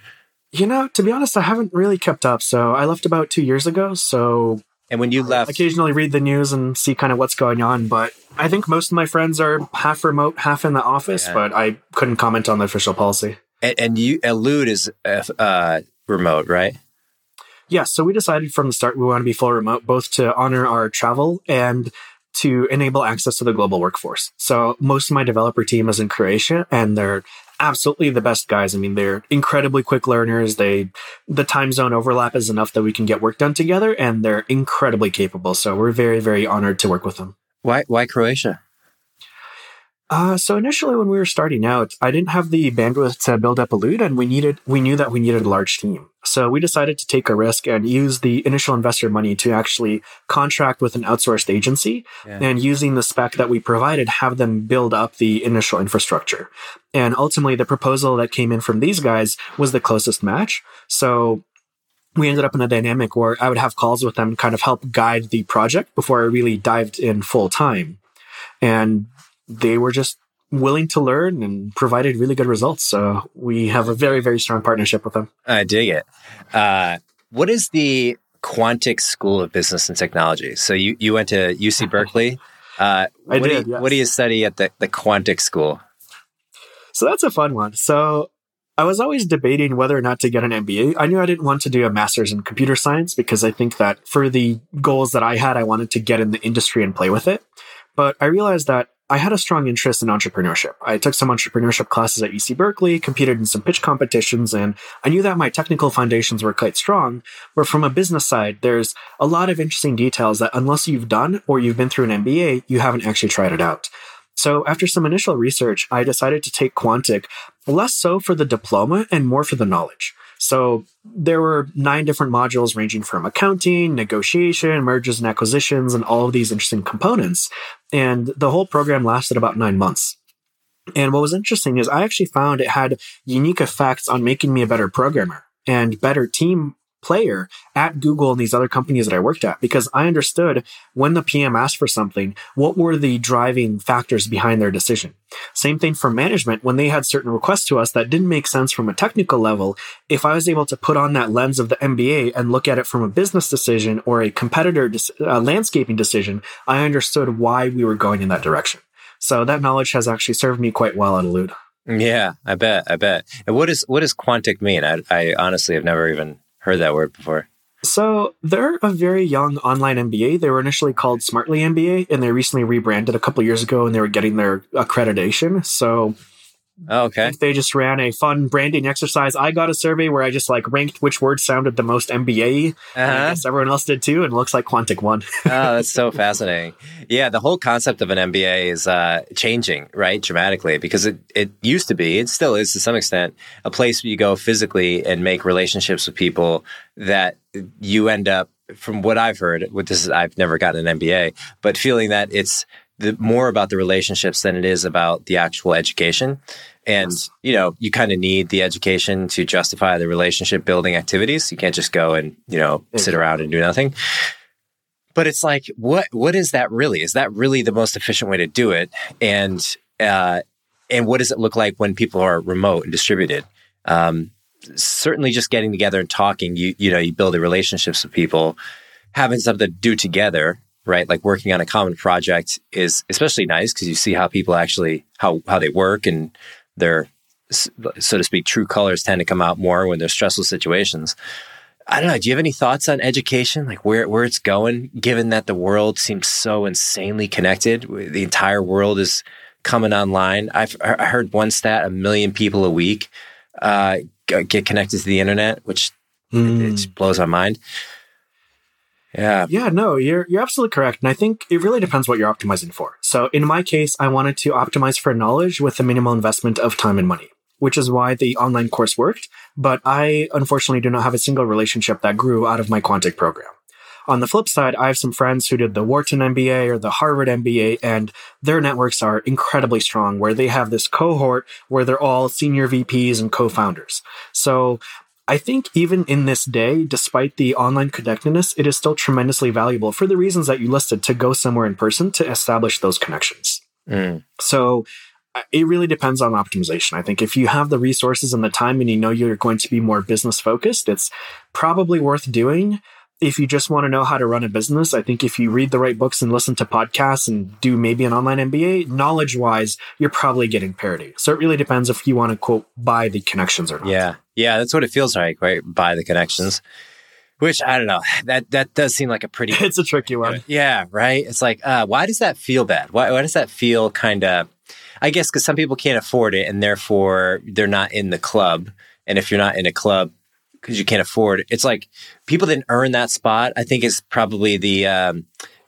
You know, to be honest, I haven't really kept up. So I left about two years ago. So and when you left, occasionally read the news and see kind of what's going on. But I think most of my friends are half remote, half in the office. Yeah. But I couldn't comment on the official policy. And, and you Elude is uh, uh, remote, right? Yeah. So we decided from the start we want to be full remote, both to honor our travel and to enable access to the global workforce. So most of my developer team is in Croatia and they're absolutely the best guys. I mean, they're incredibly quick learners. They, the time zone overlap is enough that we can get work done together and they're incredibly capable. So we're very, very honored to work with them. Why, why Croatia? Uh, so initially, when we were starting out, I didn't have the bandwidth to build up Elude, and we needed we knew that we needed a large team. So we decided to take a risk and use the initial investor money to actually contract with an outsourced agency, yeah. and using the spec that we provided, have them build up the initial infrastructure. And ultimately, the proposal that came in from these guys was the closest match. So we ended up in a dynamic where I would have calls with them, kind of help guide the project before I really dived in full time. And they were just willing to learn and provided really good results. So we have a very, very strong partnership with them. I dig it. Uh, what is the Quantic School of Business and Technology? So you, you went to UC Berkeley. Uh, I what did. Do you, yes. What do you study at the, the Quantic School? So that's a fun one. So I was always debating whether or not to get an MBA. I knew I didn't want to do a master's in computer science because I think that for the goals that I had, I wanted to get in the industry and play with it. But I realized that I had a strong interest in entrepreneurship. I took some entrepreneurship classes at UC Berkeley, competed in some pitch competitions, and I knew that my technical foundations were quite strong. But from a business side, there's a lot of interesting details that unless you've done or you've been through an MBA, you haven't actually tried it out. So after some initial research, I decided to take Quantic less so for the diploma and more for the knowledge. So there were nine different modules ranging from accounting, negotiation, mergers and acquisitions, and all of these interesting components. And the whole program lasted about nine months. And what was interesting is I actually found it had unique effects on making me a better programmer and better team player at Google and these other companies that I worked at because I understood when the PM asked for something, what were the driving factors behind their decision. Same thing for management. When they had certain requests to us that didn't make sense from a technical level, if I was able to put on that lens of the MBA and look at it from a business decision or a competitor uh, landscaping decision, I understood why we were going in that direction. So that knowledge has actually served me quite well at Elude. Yeah, I bet. I bet. And what is what does Quantic mean? I, I honestly have never even heard that word before. So they're a very young online MBA. They were initially called Smartly MBA, and they recently rebranded a couple years ago, and they were getting their accreditation. So Oh, okay. They just ran a fun branding exercise. I got a survey where I just like ranked which word sounded the most MBA. I Uh-huh. guess everyone else did too, and it looks like Quantic won. oh, that's so fascinating. Yeah, the whole concept of an MBA is uh, changing, right, dramatically, because it, it used to be, it still is to some extent, a place where you go physically and make relationships with people that you end up, from what I've heard, with this I've never gotten an MBA, but feeling that it's the, more about the relationships than it is about the actual education. And, you know, you kind of need the education to justify the relationship building activities. You can't just go and, you know, sit around and do nothing. But it's like, what what is that really? Is that really the most efficient way to do it? And uh, and what does it look like when people are remote and distributed? Um, certainly, just getting together and talking, you you know, you build the relationships with people, having something to do together, right? Like working on a common project is especially nice because you see how people actually how how they work and their so to speak true colors tend to come out more when there's stressful situations. I don't know. Do you have any thoughts on education, like where where it's going? Given that the world seems so insanely connected, the entire world is coming online. I've I heard one stat: a million people a week uh, get connected to the internet, which it just blows my mind. Yeah, Yeah, no, you're you're absolutely correct, and I think it really depends what you're optimizing for. So in my case, I wanted to optimize for knowledge with the minimal investment of time and money, which is why the online course worked. But I unfortunately do not have a single relationship that grew out of my Quantic program. On the flip side, I have some friends who did the Wharton MBA or the Harvard MBA, and their networks are incredibly strong, where they have this cohort where they're all senior VPs and co-founders. So I think even in this day, despite the online connectedness, it is still tremendously valuable for the reasons that you listed to go somewhere in person to establish those connections. Mm. So uh, it really depends on optimization. I think if you have the resources and the time and you know you're going to be more business focused, it's probably worth doing. If you just want to know how to run a business, I think if you read the right books and listen to podcasts and do maybe an online MBA, knowledge wise, you're probably getting parity. So it really depends if you want to quote buy the connections or not. yeah, yeah. That's what it feels like, right? By the connections, which I don't know. That that does seem like a pretty It's a tricky one. Yeah, right. It's like, uh, why does that feel bad? Why, why does that feel kind of? I guess because some people can't afford it, and therefore they're not in the club. And if you're not in a club because you can't afford, it, it's like people didn't earn that spot. I think is probably the. Um,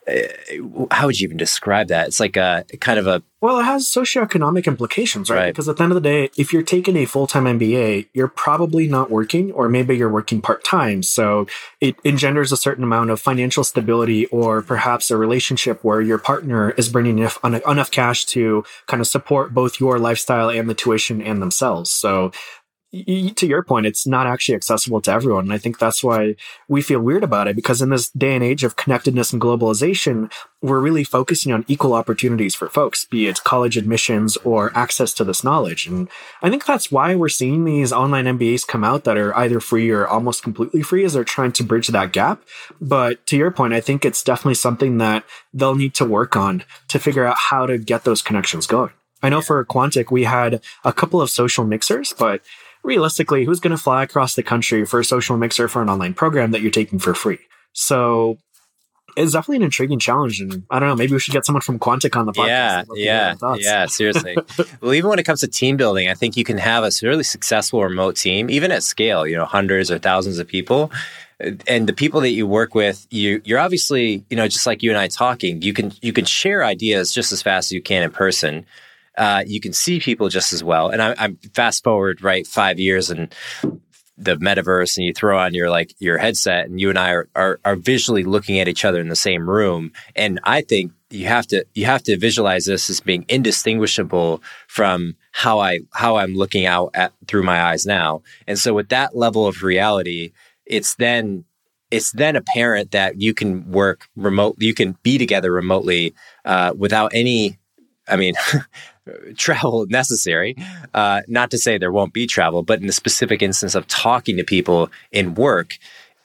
Uh, how would you even describe that? It's like a kind of a Well, it has socioeconomic implications, right? Right. Because at the end of the day, if you're taking a full time MBA, you're probably not working, or maybe you're working part time. So it engenders a certain amount of financial stability, or perhaps a relationship where your partner is bringing enough, enough cash to kind of support both your lifestyle and the tuition and themselves. So to your point, it's not actually accessible to everyone. And I think that's why we feel weird about it because in this day and age of connectedness and globalization, we're really focusing on equal opportunities for folks, be it college admissions or access to this knowledge. And I think that's why we're seeing these online MBAs come out that are either free or almost completely free as they're trying to bridge that gap. But to your point, I think it's definitely something that they'll need to work on to figure out how to get those connections going. I know for Quantic, we had a couple of social mixers, but realistically, who's going to fly across the country for a social mixer for an online program that you're taking for free? So it's definitely an intriguing challenge. And I don't know, maybe we should get someone from Quantic on the podcast. yeah, I'd love to hear yeah, yeah. Seriously. well, even when it comes to team building, I think you can have a really successful remote team, even at scale. You know, hundreds or thousands of people. And the people that you work with, you you're obviously, you know, just like you and I talking, you can you can share ideas just as fast as you can in person. Uh, you can see people just as well. And I, I'm fast forward right five years and the metaverse and you throw on your like your headset and you and I are, are are visually looking at each other in the same room and I think you have to you have to visualize this as being indistinguishable from how I how I'm looking out at through my eyes now and so with that level of reality it's then it's then apparent that you can work remote you can be together remotely uh, without any I mean travel necessary. Uh, not to say there won't be travel, but in the specific instance of talking to people in work,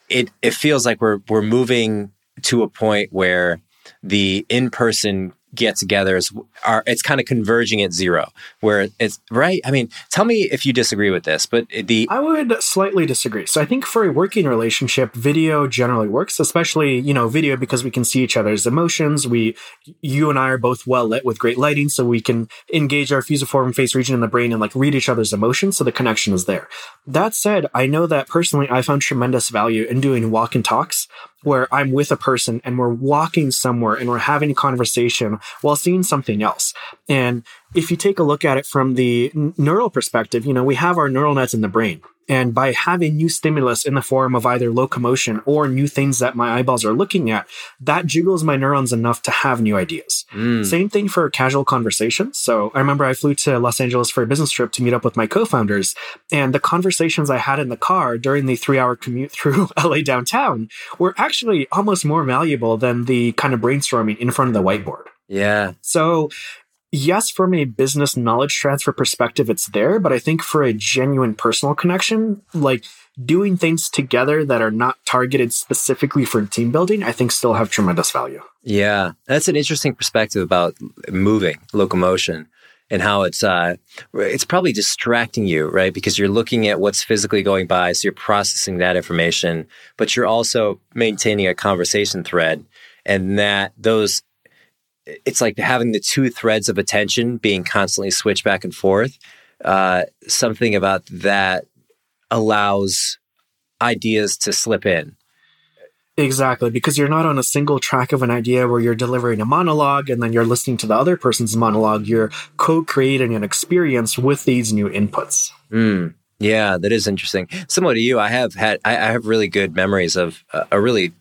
it it feels like we're we're moving to a point where the in person get together are it's kind of converging at zero where it's right? I mean tell me if you disagree with this but the i would slightly disagree. So i think for a working relationship video generally works especially you know video because we can see each other's emotions. We you and i are both well lit with great lighting so we can engage our fusiform face region in the brain and like read each other's emotions so the connection is there. That said i know that personally i found tremendous value in doing walk and talks where I'm with a person and we're walking somewhere and we're having a conversation while seeing something else. And if you take a look at it from the neural perspective, you know, we have our neural nets in the brain. And by having new stimulus in the form of either locomotion or new things that my eyeballs are looking at, that jiggles my neurons enough to have new ideas. Mm. Same thing for casual conversations. So I remember I flew to Los Angeles for a business trip to meet up with my co-founders and the conversations I had in the car during the three hour commute through LA downtown were actually almost more valuable than the kind of brainstorming in front of the whiteboard. Yeah. So yes, from a business knowledge transfer perspective, it's there, but I think for a genuine personal connection, like doing things together that are not targeted specifically for team building, I think still have tremendous value. Yeah, that's an interesting perspective about moving, locomotion. And how it's uh, it's probably distracting you, right? Because you're looking at what's physically going by, so you're processing that information, but you're also maintaining a conversation thread, and that those it's like having the two threads of attention being constantly switched back and forth. Uh, something about that allows ideas to slip in. Exactly, because you're not on a single track of an idea where you're delivering a monologue and then you're listening to the other person's monologue. You're co creating an experience with these new inputs. Mm, yeah, that is interesting. Similar to you, I have had, I, I have really good memories of a, a really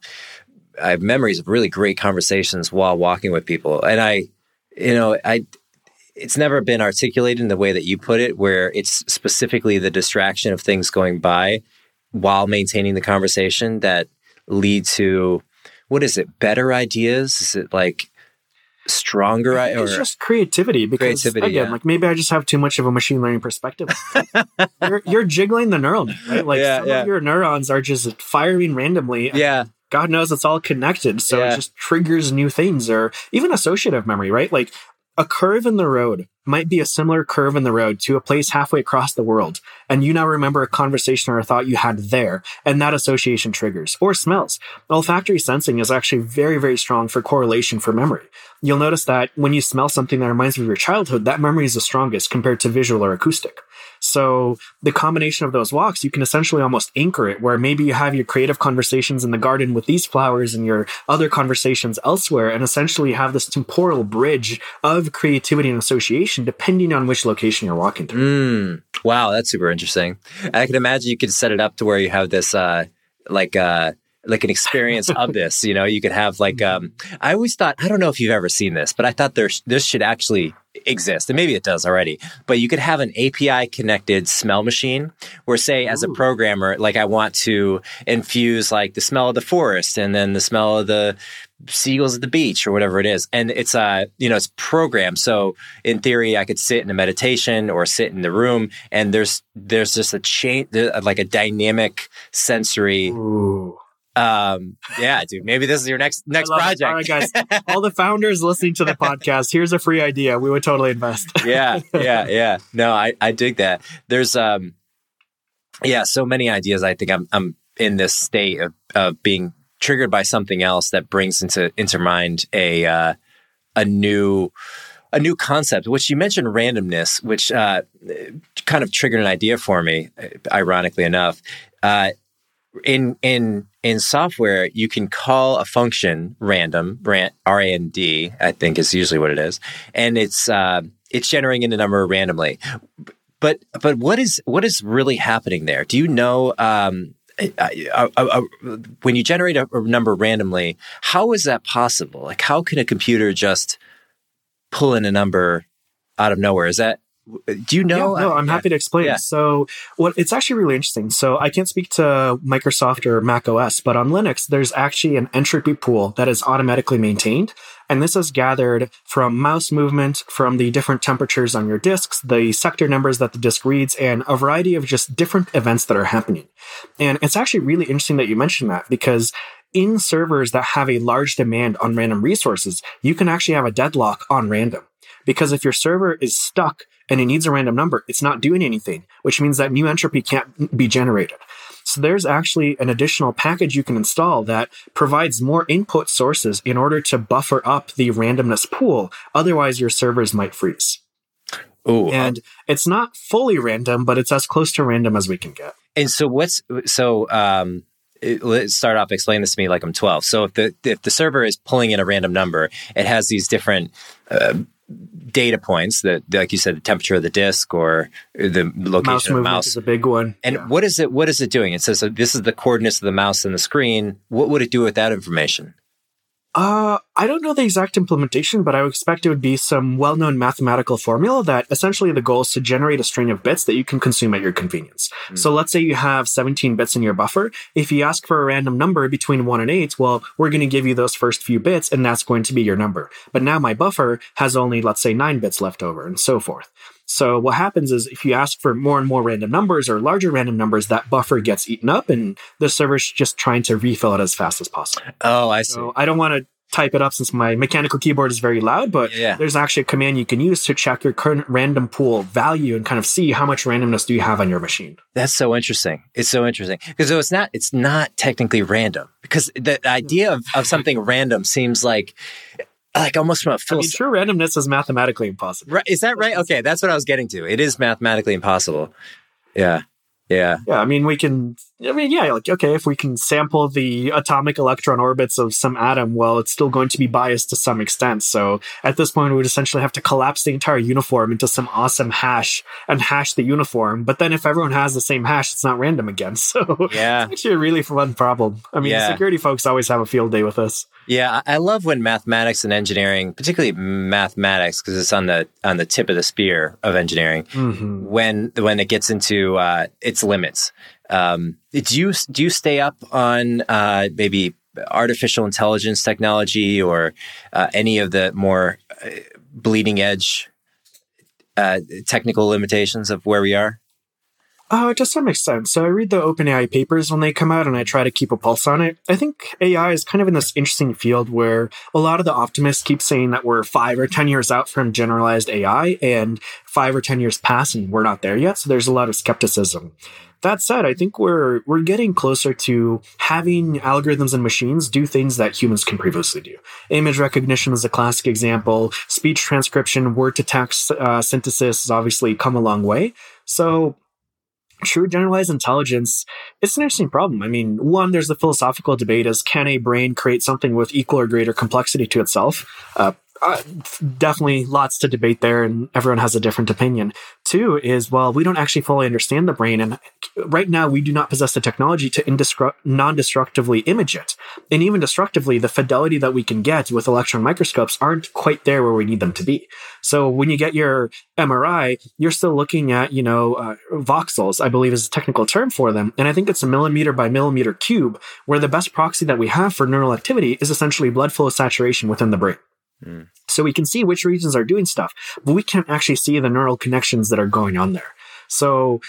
I have memories of really great conversations while walking with people. And I, you know, I, it's never been articulated in the way that you put it, where it's specifically the distraction of things going by while maintaining the conversation that lead to what is it, better ideas? Is it like stronger? Or, it's just creativity because creativity, again, yeah. like maybe I just have too much of a machine learning perspective. you're, you're, jiggling the neural net, right? Like yeah, some yeah. of your neurons are just firing randomly. Yeah. God knows it's all connected. So yeah. it just triggers new things or even associative memory, right? Like a curve in the road might be a similar curve in the road to a place halfway across the world. And you now remember a conversation or a thought you had there, and that association triggers. Or smells. Olfactory sensing is actually very, very strong for correlation for memory. You'll notice that when you smell something that reminds you of your childhood, that memory is the strongest compared to visual or acoustic. So the combination of those walks, you can essentially almost anchor it where maybe you have your creative conversations in the garden with these flowers and your other conversations elsewhere and essentially have this temporal bridge of creativity and association depending on which location you're walking through. Mm, wow, that's super interesting. I can imagine you could set it up to where you have this uh like uh like an experience of this. You know, you could have like um I always thought I don't know if you've ever seen this, but I thought there's this should actually exist, and maybe it does already, but you could have an API connected smell machine where, say, as a programmer, like I want to infuse like the smell of the forest and then the smell of the seagulls at the beach or whatever it is. And it's, uh, you know, it's programmed. So in theory, I could sit in a meditation or sit in the room and there's, there's just a chain, like a dynamic sensory. Ooh um, yeah, dude, maybe this is your next next project. It. All right, guys, all the founders listening to the podcast, here's a free idea. We would totally invest. yeah, yeah, yeah. No, I I dig that. There's um, yeah, so many ideas. I think I'm I'm in this state of of being triggered by something else that brings into into mind a uh, a new a new concept, which you mentioned randomness, which uh, kind of triggered an idea for me, ironically enough. Uh, in in in software, you can call a function random, rand I think is usually what it is, and it's uh, it's generating a number randomly. But but what is what is really happening there? Do you know? Um, when you generate a, a number randomly, how is that possible? Like, how can a computer just pull in a number out of nowhere? Is that do you know? Yeah, no, I'm happy to explain. Yeah. So, what it's actually really interesting. So, I can't speak to Microsoft or Mac OS, but on Linux, there's actually an entropy pool that is automatically maintained. And this is gathered from mouse movement, from the different temperatures on your disks, the sector numbers that the disk reads, and a variety of just different events that are happening. And it's actually really interesting that you mentioned that because in servers that have a large demand on random resources, you can actually have a deadlock on random. Because if your server is stuck and it needs a random number, it's not doing anything, which means that new entropy can't be generated. So there's actually an additional package you can install that provides more input sources in order to buffer up the randomness pool. Otherwise, your servers might freeze. Ooh, and it's not fully random, but it's as close to random as we can get. And so what's so um let's start off explain this to me like I'm 12. So if the if the server is pulling in a random number, it has these different uh, data points that like you said the temperature of the disk or the location mouse of the mouse is a big one. And yeah. what is it what is it doing? It says so this is the coordinates of the mouse and the screen. What would it do with that information? Uh, I don't know the exact implementation, but I would expect it would be some well known mathematical formula that essentially the goal is to generate a string of bits that you can consume at your convenience. Mm. So let's say you have 17 bits in your buffer. If you ask for a random number between 1 and 8, well, we're going to give you those first few bits, and that's going to be your number. But now my buffer has only, let's say, 9 bits left over, and so forth. So what happens is if you ask for more and more random numbers or larger random numbers, that buffer gets eaten up and the server's just trying to refill it as fast as possible. Oh, I see. So I don't want to type it up since my mechanical keyboard is very loud, but yeah. there's actually a command you can use to check your current random pool value and kind of see how much randomness do you have on your machine. That's so interesting. It's so interesting because so it's not it's not technically random because the idea of, of something random seems like like almost from a I mean, true randomness is mathematically impossible. Right, is that right? Okay, that's what I was getting to. It is mathematically impossible. Yeah. Yeah. Yeah. I mean, we can, I mean, yeah, like, okay, if we can sample the atomic electron orbits of some atom, well, it's still going to be biased to some extent. So at this point, we would essentially have to collapse the entire uniform into some awesome hash and hash the uniform. But then if everyone has the same hash, it's not random again. So yeah, it's actually a really fun problem. I mean, yeah. security folks always have a field day with this. Yeah, I love when mathematics and engineering, particularly mathematics, because it's on the on the tip of the spear of engineering. Mm-hmm. When when it gets into uh, its limits, um, do you do you stay up on uh, maybe artificial intelligence technology or uh, any of the more uh, bleeding edge uh, technical limitations of where we are? Uh, to some extent. So I read the OpenAI papers when they come out and I try to keep a pulse on it. I think AI is kind of in this interesting field where a lot of the optimists keep saying that we're five or 10 years out from generalized AI and five or 10 years pass and we're not there yet. So there's a lot of skepticism. That said, I think we're we're getting closer to having algorithms and machines do things that humans can previously do. Image recognition is a classic example. Speech transcription, word to text uh, synthesis has obviously come a long way. So true generalized intelligence it's an interesting problem i mean one there's the philosophical debate as can a brain create something with equal or greater complexity to itself uh, uh, definitely lots to debate there, and everyone has a different opinion. Two is, well, we don't actually fully understand the brain, and right now we do not possess the technology to indestru- non-destructively image it. And even destructively, the fidelity that we can get with electron microscopes aren't quite there where we need them to be. So when you get your MRI, you're still looking at, you know, uh, voxels, I believe is a technical term for them, and I think it's a millimeter by millimeter cube, where the best proxy that we have for neural activity is essentially blood flow saturation within the brain. Mm. So we can see which regions are doing stuff, but we can't actually see the neural connections that are going on there. So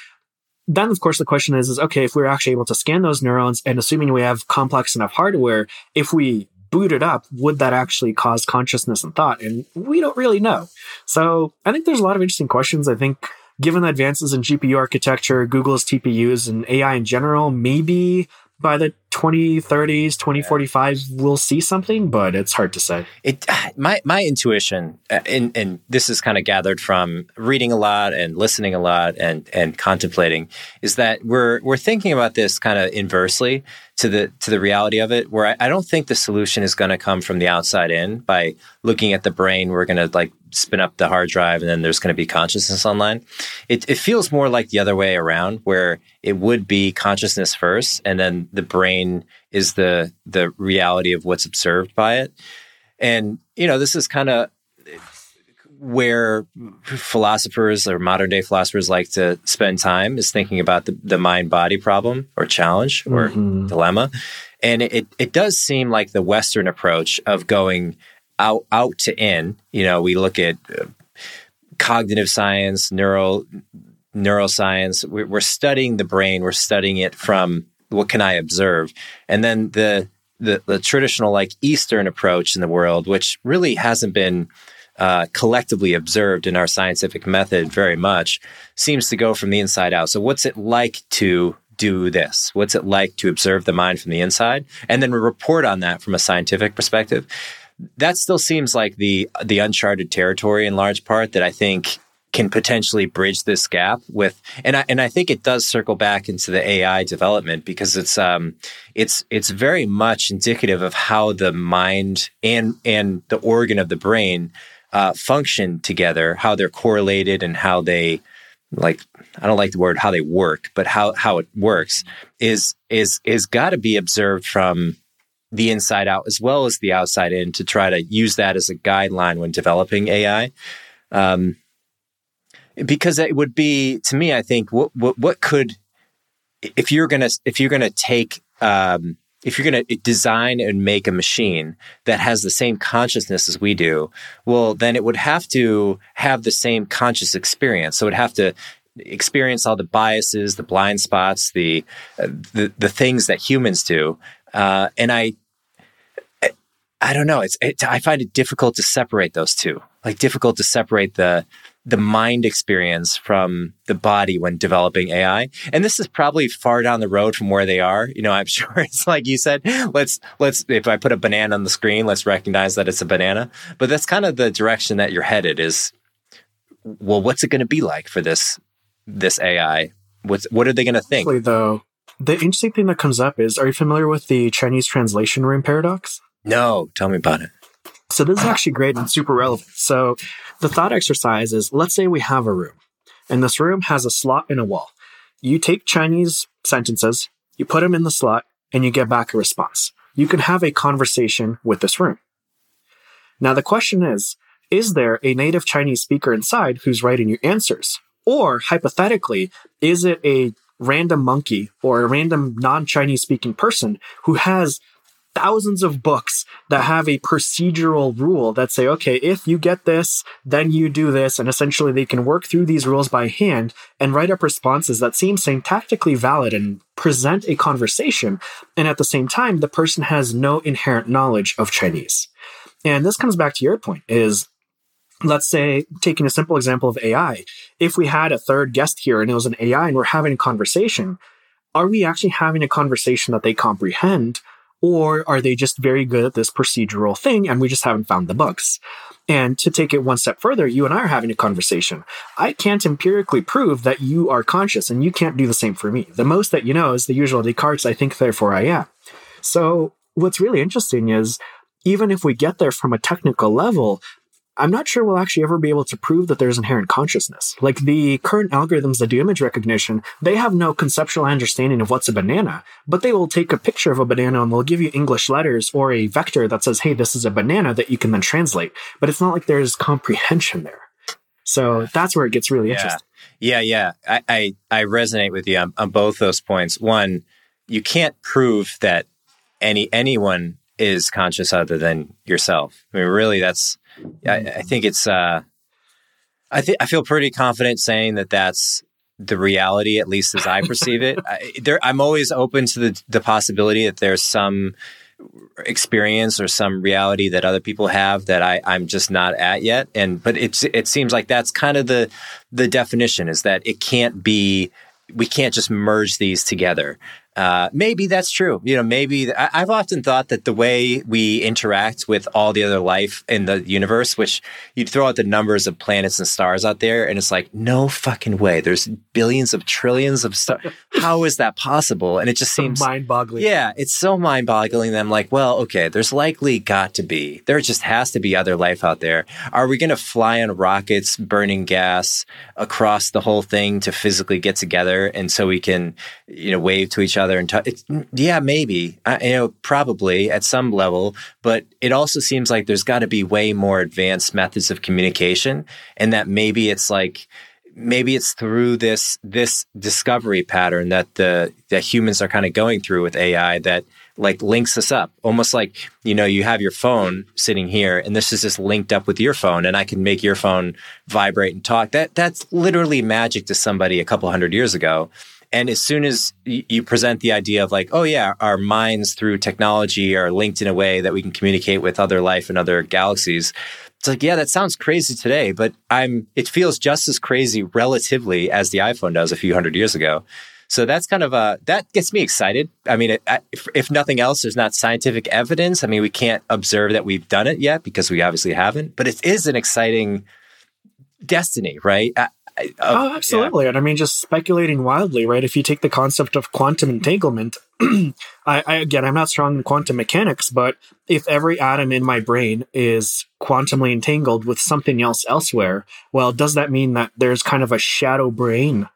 then, of course, the question is, is okay, if we're actually able to scan those neurons and assuming we have complex enough hardware, if we boot it up, would that actually cause consciousness and thought? And we don't really know. So I think there's a lot of interesting questions. I think given the advances in GPU architecture, Google's TPUs and AI in general, maybe by the 2030s 2045 we'll see something but it's hard to say. It my my intuition uh, and and this is kind of gathered from reading a lot and listening a lot and and contemplating is that we're we're thinking about this kind of inversely to the to the reality of it where I, I don't think the solution is going to come from the outside in by looking at the brain. We're going to like spin up the hard drive and then there's going to be consciousness online it, it feels more like the other way around where it would be consciousness first and then the brain is the the reality of what's observed by it and you know this is kind of where philosophers or modern day philosophers like to spend time is thinking about the, the mind body problem or challenge or Mhm. dilemma. And it, it does seem like the Western approach of going out, out to in, you know, we look at uh, cognitive science, neural, neuroscience, we're, we're studying the brain, we're studying it from what can I observe? And then the, the, the traditional like Eastern approach in the world, which really hasn't been uh, collectively observed in our scientific method very much, seems to go from the inside out. So, what's it like to do this? What's it like to observe the mind from the inside, and then report on that from a scientific perspective? That still seems like the the uncharted territory in large part that I think can potentially bridge this gap with and I and I think it does circle back into the AI development because it's um it's it's very much indicative of how the mind and and the organ of the brain uh, function together, how they're correlated and how they like I don't like the word how they work, but how how it works is is is got to be observed from the inside out as well as the outside in to try to use that as a guideline when developing AI. Um, because it would be to me, I think what what, what could if you're gonna if you're gonna take um, if you're going to design and make a machine that has the same consciousness as we do, well, then it would have to have the same conscious experience. So it would have to experience all the biases, the blind spots, the uh, the, the things that humans do. Uh, and I, I don't know. It's it, I find it difficult to separate those two. Like difficult to separate the the mind experience from the body when developing AI. And this is probably far down the road from where they are. You know, I'm sure it's like you said, let's, let's, if I put a banana on the screen, let's recognize that it's a banana. But that's kind of the direction that you're headed is, well, what's it going to be like for this, this AI? What's, what are they going to think? Actually, though, the interesting thing that comes up is, are you familiar with the Chinese translation room paradox? No, tell me about it. So this is actually great and super relevant. So the thought exercise is let's say we have a room, and this room has a slot in a wall. You take Chinese sentences, you put them in the slot, and you get back a response. You can have a conversation with this room. Now, the question is Is there a native Chinese speaker inside who's writing you answers? Or hypothetically, is it a random monkey or a random non Chinese speaking person who has thousands of books that have a procedural rule that say, okay, if you get this, then you do this. And essentially they can work through these rules by hand and write up responses that seem syntactically valid and present a conversation. And at the same time, the person has no inherent knowledge of Chinese. And this comes back to your point is let's say taking a simple example of AI, if we had a third guest here and it was an AI and we're having a conversation, are we actually having a conversation that they comprehend? Or are they just very good at this procedural thing and we just haven't found the bugs? And to take it one step further, you and I are having a conversation. I can't empirically prove that you are conscious and you can't do the same for me. The most that you know is the usual Descartes, I think, therefore I am. So what's really interesting is even if we get there from a technical level, I'm not sure we'll actually ever be able to prove that there's inherent consciousness. Like the current algorithms that do image recognition, they have no conceptual understanding of what's a banana, but they will take a picture of a banana and they'll give you English letters or a vector that says, hey, this is a banana that you can then translate. But it's not like there's comprehension there. So that's where it gets really yeah. interesting. Yeah, yeah. I, I, I resonate with you on, on both those points. One, you can't prove that any anyone is conscious other than yourself. I mean, really, that's I, I think it's. Uh, I think I feel pretty confident saying that that's the reality, at least as I perceive it. I, there, I'm always open to the the possibility that there's some experience or some reality that other people have that I, I'm just not at yet. And but it's it seems like that's kind of the the definition is that it can't be we can't just merge these together. Uh, maybe that's true. You know, maybe I, have often thought that the way we interact with all the other life in the universe, which you throw out the numbers of planets and stars out there, and it's like, no fucking way. There's billions of trillions of stars. How is that possible? And it just seems mind boggling. Yeah, it's so mind boggling that I'm like, well, okay, there's likely got to be, there just has to be other life out there. Are we going to fly on rockets, burning gas across the whole thing to physically get together? And so we can, you know, wave to each other? And. It's, yeah, maybe, I, you know, probably at some level, but it also seems like there's got to be way more advanced methods of communication, and that maybe it's like maybe it's through this this discovery pattern that the that humans are kind of going through with AI that like links us up almost like you know you have your phone sitting here and this is just linked up with your phone and i can make your phone vibrate and talk that that's literally magic to somebody a couple hundred years ago And as soon as you present the idea of like, oh yeah, our minds through technology are linked in a way that we can communicate with other life and other galaxies, it's like, yeah, that sounds crazy today, but I'm it feels just as crazy relatively as the iPhone does a few hundred years ago. So that's kind of a that gets me excited. I mean, if, if nothing else, there's not scientific evidence. I mean, we can't observe that we've done it yet because we obviously haven't. But it is an exciting destiny, right? I, I, oh, absolutely. And I mean, just speculating wildly, right? If you take the concept of quantum entanglement, I, I again, I'm not strong in quantum mechanics, but if every atom in my brain is quantumly entangled with something else elsewhere, well, does that mean that there's kind of a shadow brain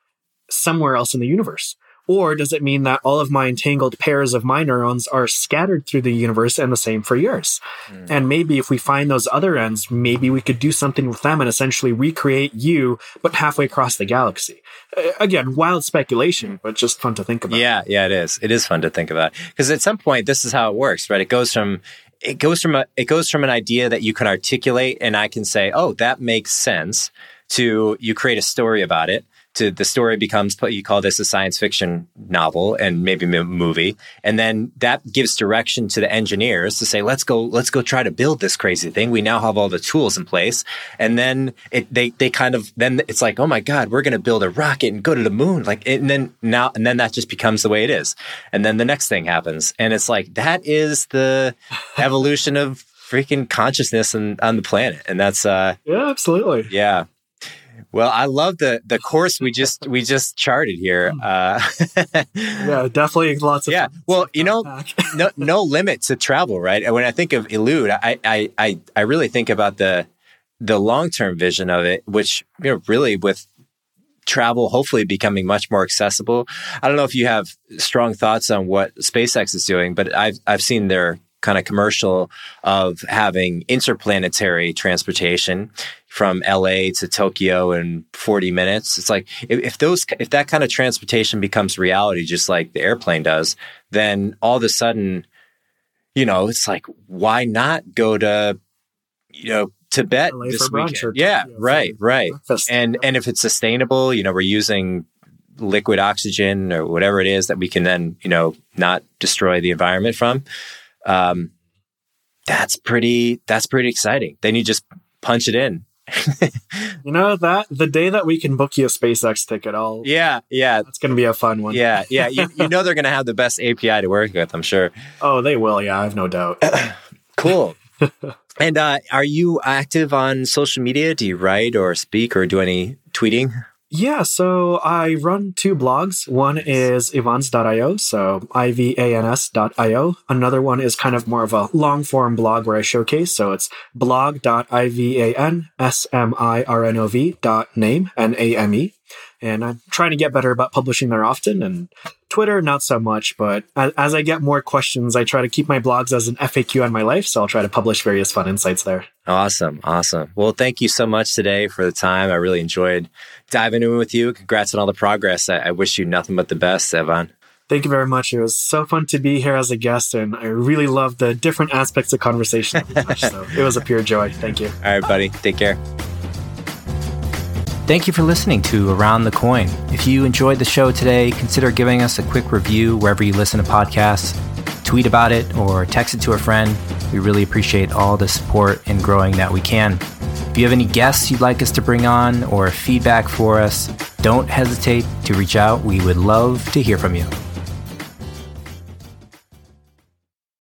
somewhere else in the universe? Or does it mean that all of my entangled pairs of my neurons are scattered through the universe and the same for yours? And maybe if we find those other ends, maybe we could do something with them and essentially recreate you, but halfway across the galaxy. Uh, Again, wild speculation, but just fun to think about. Yeah, yeah, it is. It is fun to think about because at some point, this is how it works, right? It goes from it goes from a it goes from an idea that you can articulate, and I can say, oh, that makes sense. To you create a story about it. To the story becomes you call this a science fiction novel and maybe a movie, and then that gives direction to the engineers to say, let's go, let's go try to build this crazy thing. We now have all the tools in place, and then it they they kind of then it's like, oh my god, we're going to build a rocket and go to the moon, like, and then now and then that just becomes the way it is, and then the next thing happens, and it's like that is the evolution of freaking consciousness and on the planet, and that's uh Yeah, absolutely. yeah. Well, I love the the course we just we just charted here. Uh, Yeah, definitely lots of yeah. fun. Well, you know, no no limit to travel, right? And when I think of Elude, I I I, I really think about the the long term vision of it, which you know really with travel hopefully becoming much more accessible. I don't know if you have strong thoughts on what SpaceX is doing, but I've I've seen their kind of commercial of having interplanetary transportation from LA to Tokyo in 40 minutes. It's like if, if those if that kind of transportation becomes reality just like the airplane does, then all of a sudden, you know, it's like why not go to you know Tibet LA this weekend? Yeah, Tokyo right, right. breakfast. And and if it's sustainable, you know, we're using liquid oxygen or whatever it is that we can then, you know, not destroy the environment from. Um, that's pretty that's pretty exciting. Then you just punch it in. You know that the day that we can book you a SpaceX ticket, I'll Yeah, yeah, that's going to be a fun one. yeah, yeah. You, you know they're going to have the best API to work with, I'm sure. Oh, they will. Yeah, I have no doubt. Cool. and uh, are you active on social media? Do you write or speak or do any tweeting? Yeah, so I run two blogs. One is Ivans.io, so I-V-A-N-S.io. Another one is kind of more of a long form blog where I showcase. So it's blog.ivanSmirnov dot name, N-A-M-E. And I'm trying to get better about publishing there often and Twitter, not so much, but as, as I get more questions, I try to keep my blogs as an FAQ on my life. So I'll try to publish various fun insights there. Awesome, awesome. Well, thank you so much today for the time. I really enjoyed diving in with you. Congrats on all the progress. I, I wish you nothing but the best, Evan. Thank you very much. It was so fun to be here as a guest, and I really loved the different aspects of conversation. that we touched, so it was a pure joy. Thank you. All right, buddy. Take care. Thank you for listening to Around the Coin. If you enjoyed the show today, consider giving us a quick review wherever you listen to podcasts. Tweet about it or text it to a friend. We really appreciate all the support and growing that we can. If you have any guests you'd like us to bring on or feedback for us, don't hesitate to reach out. We would love to hear from you.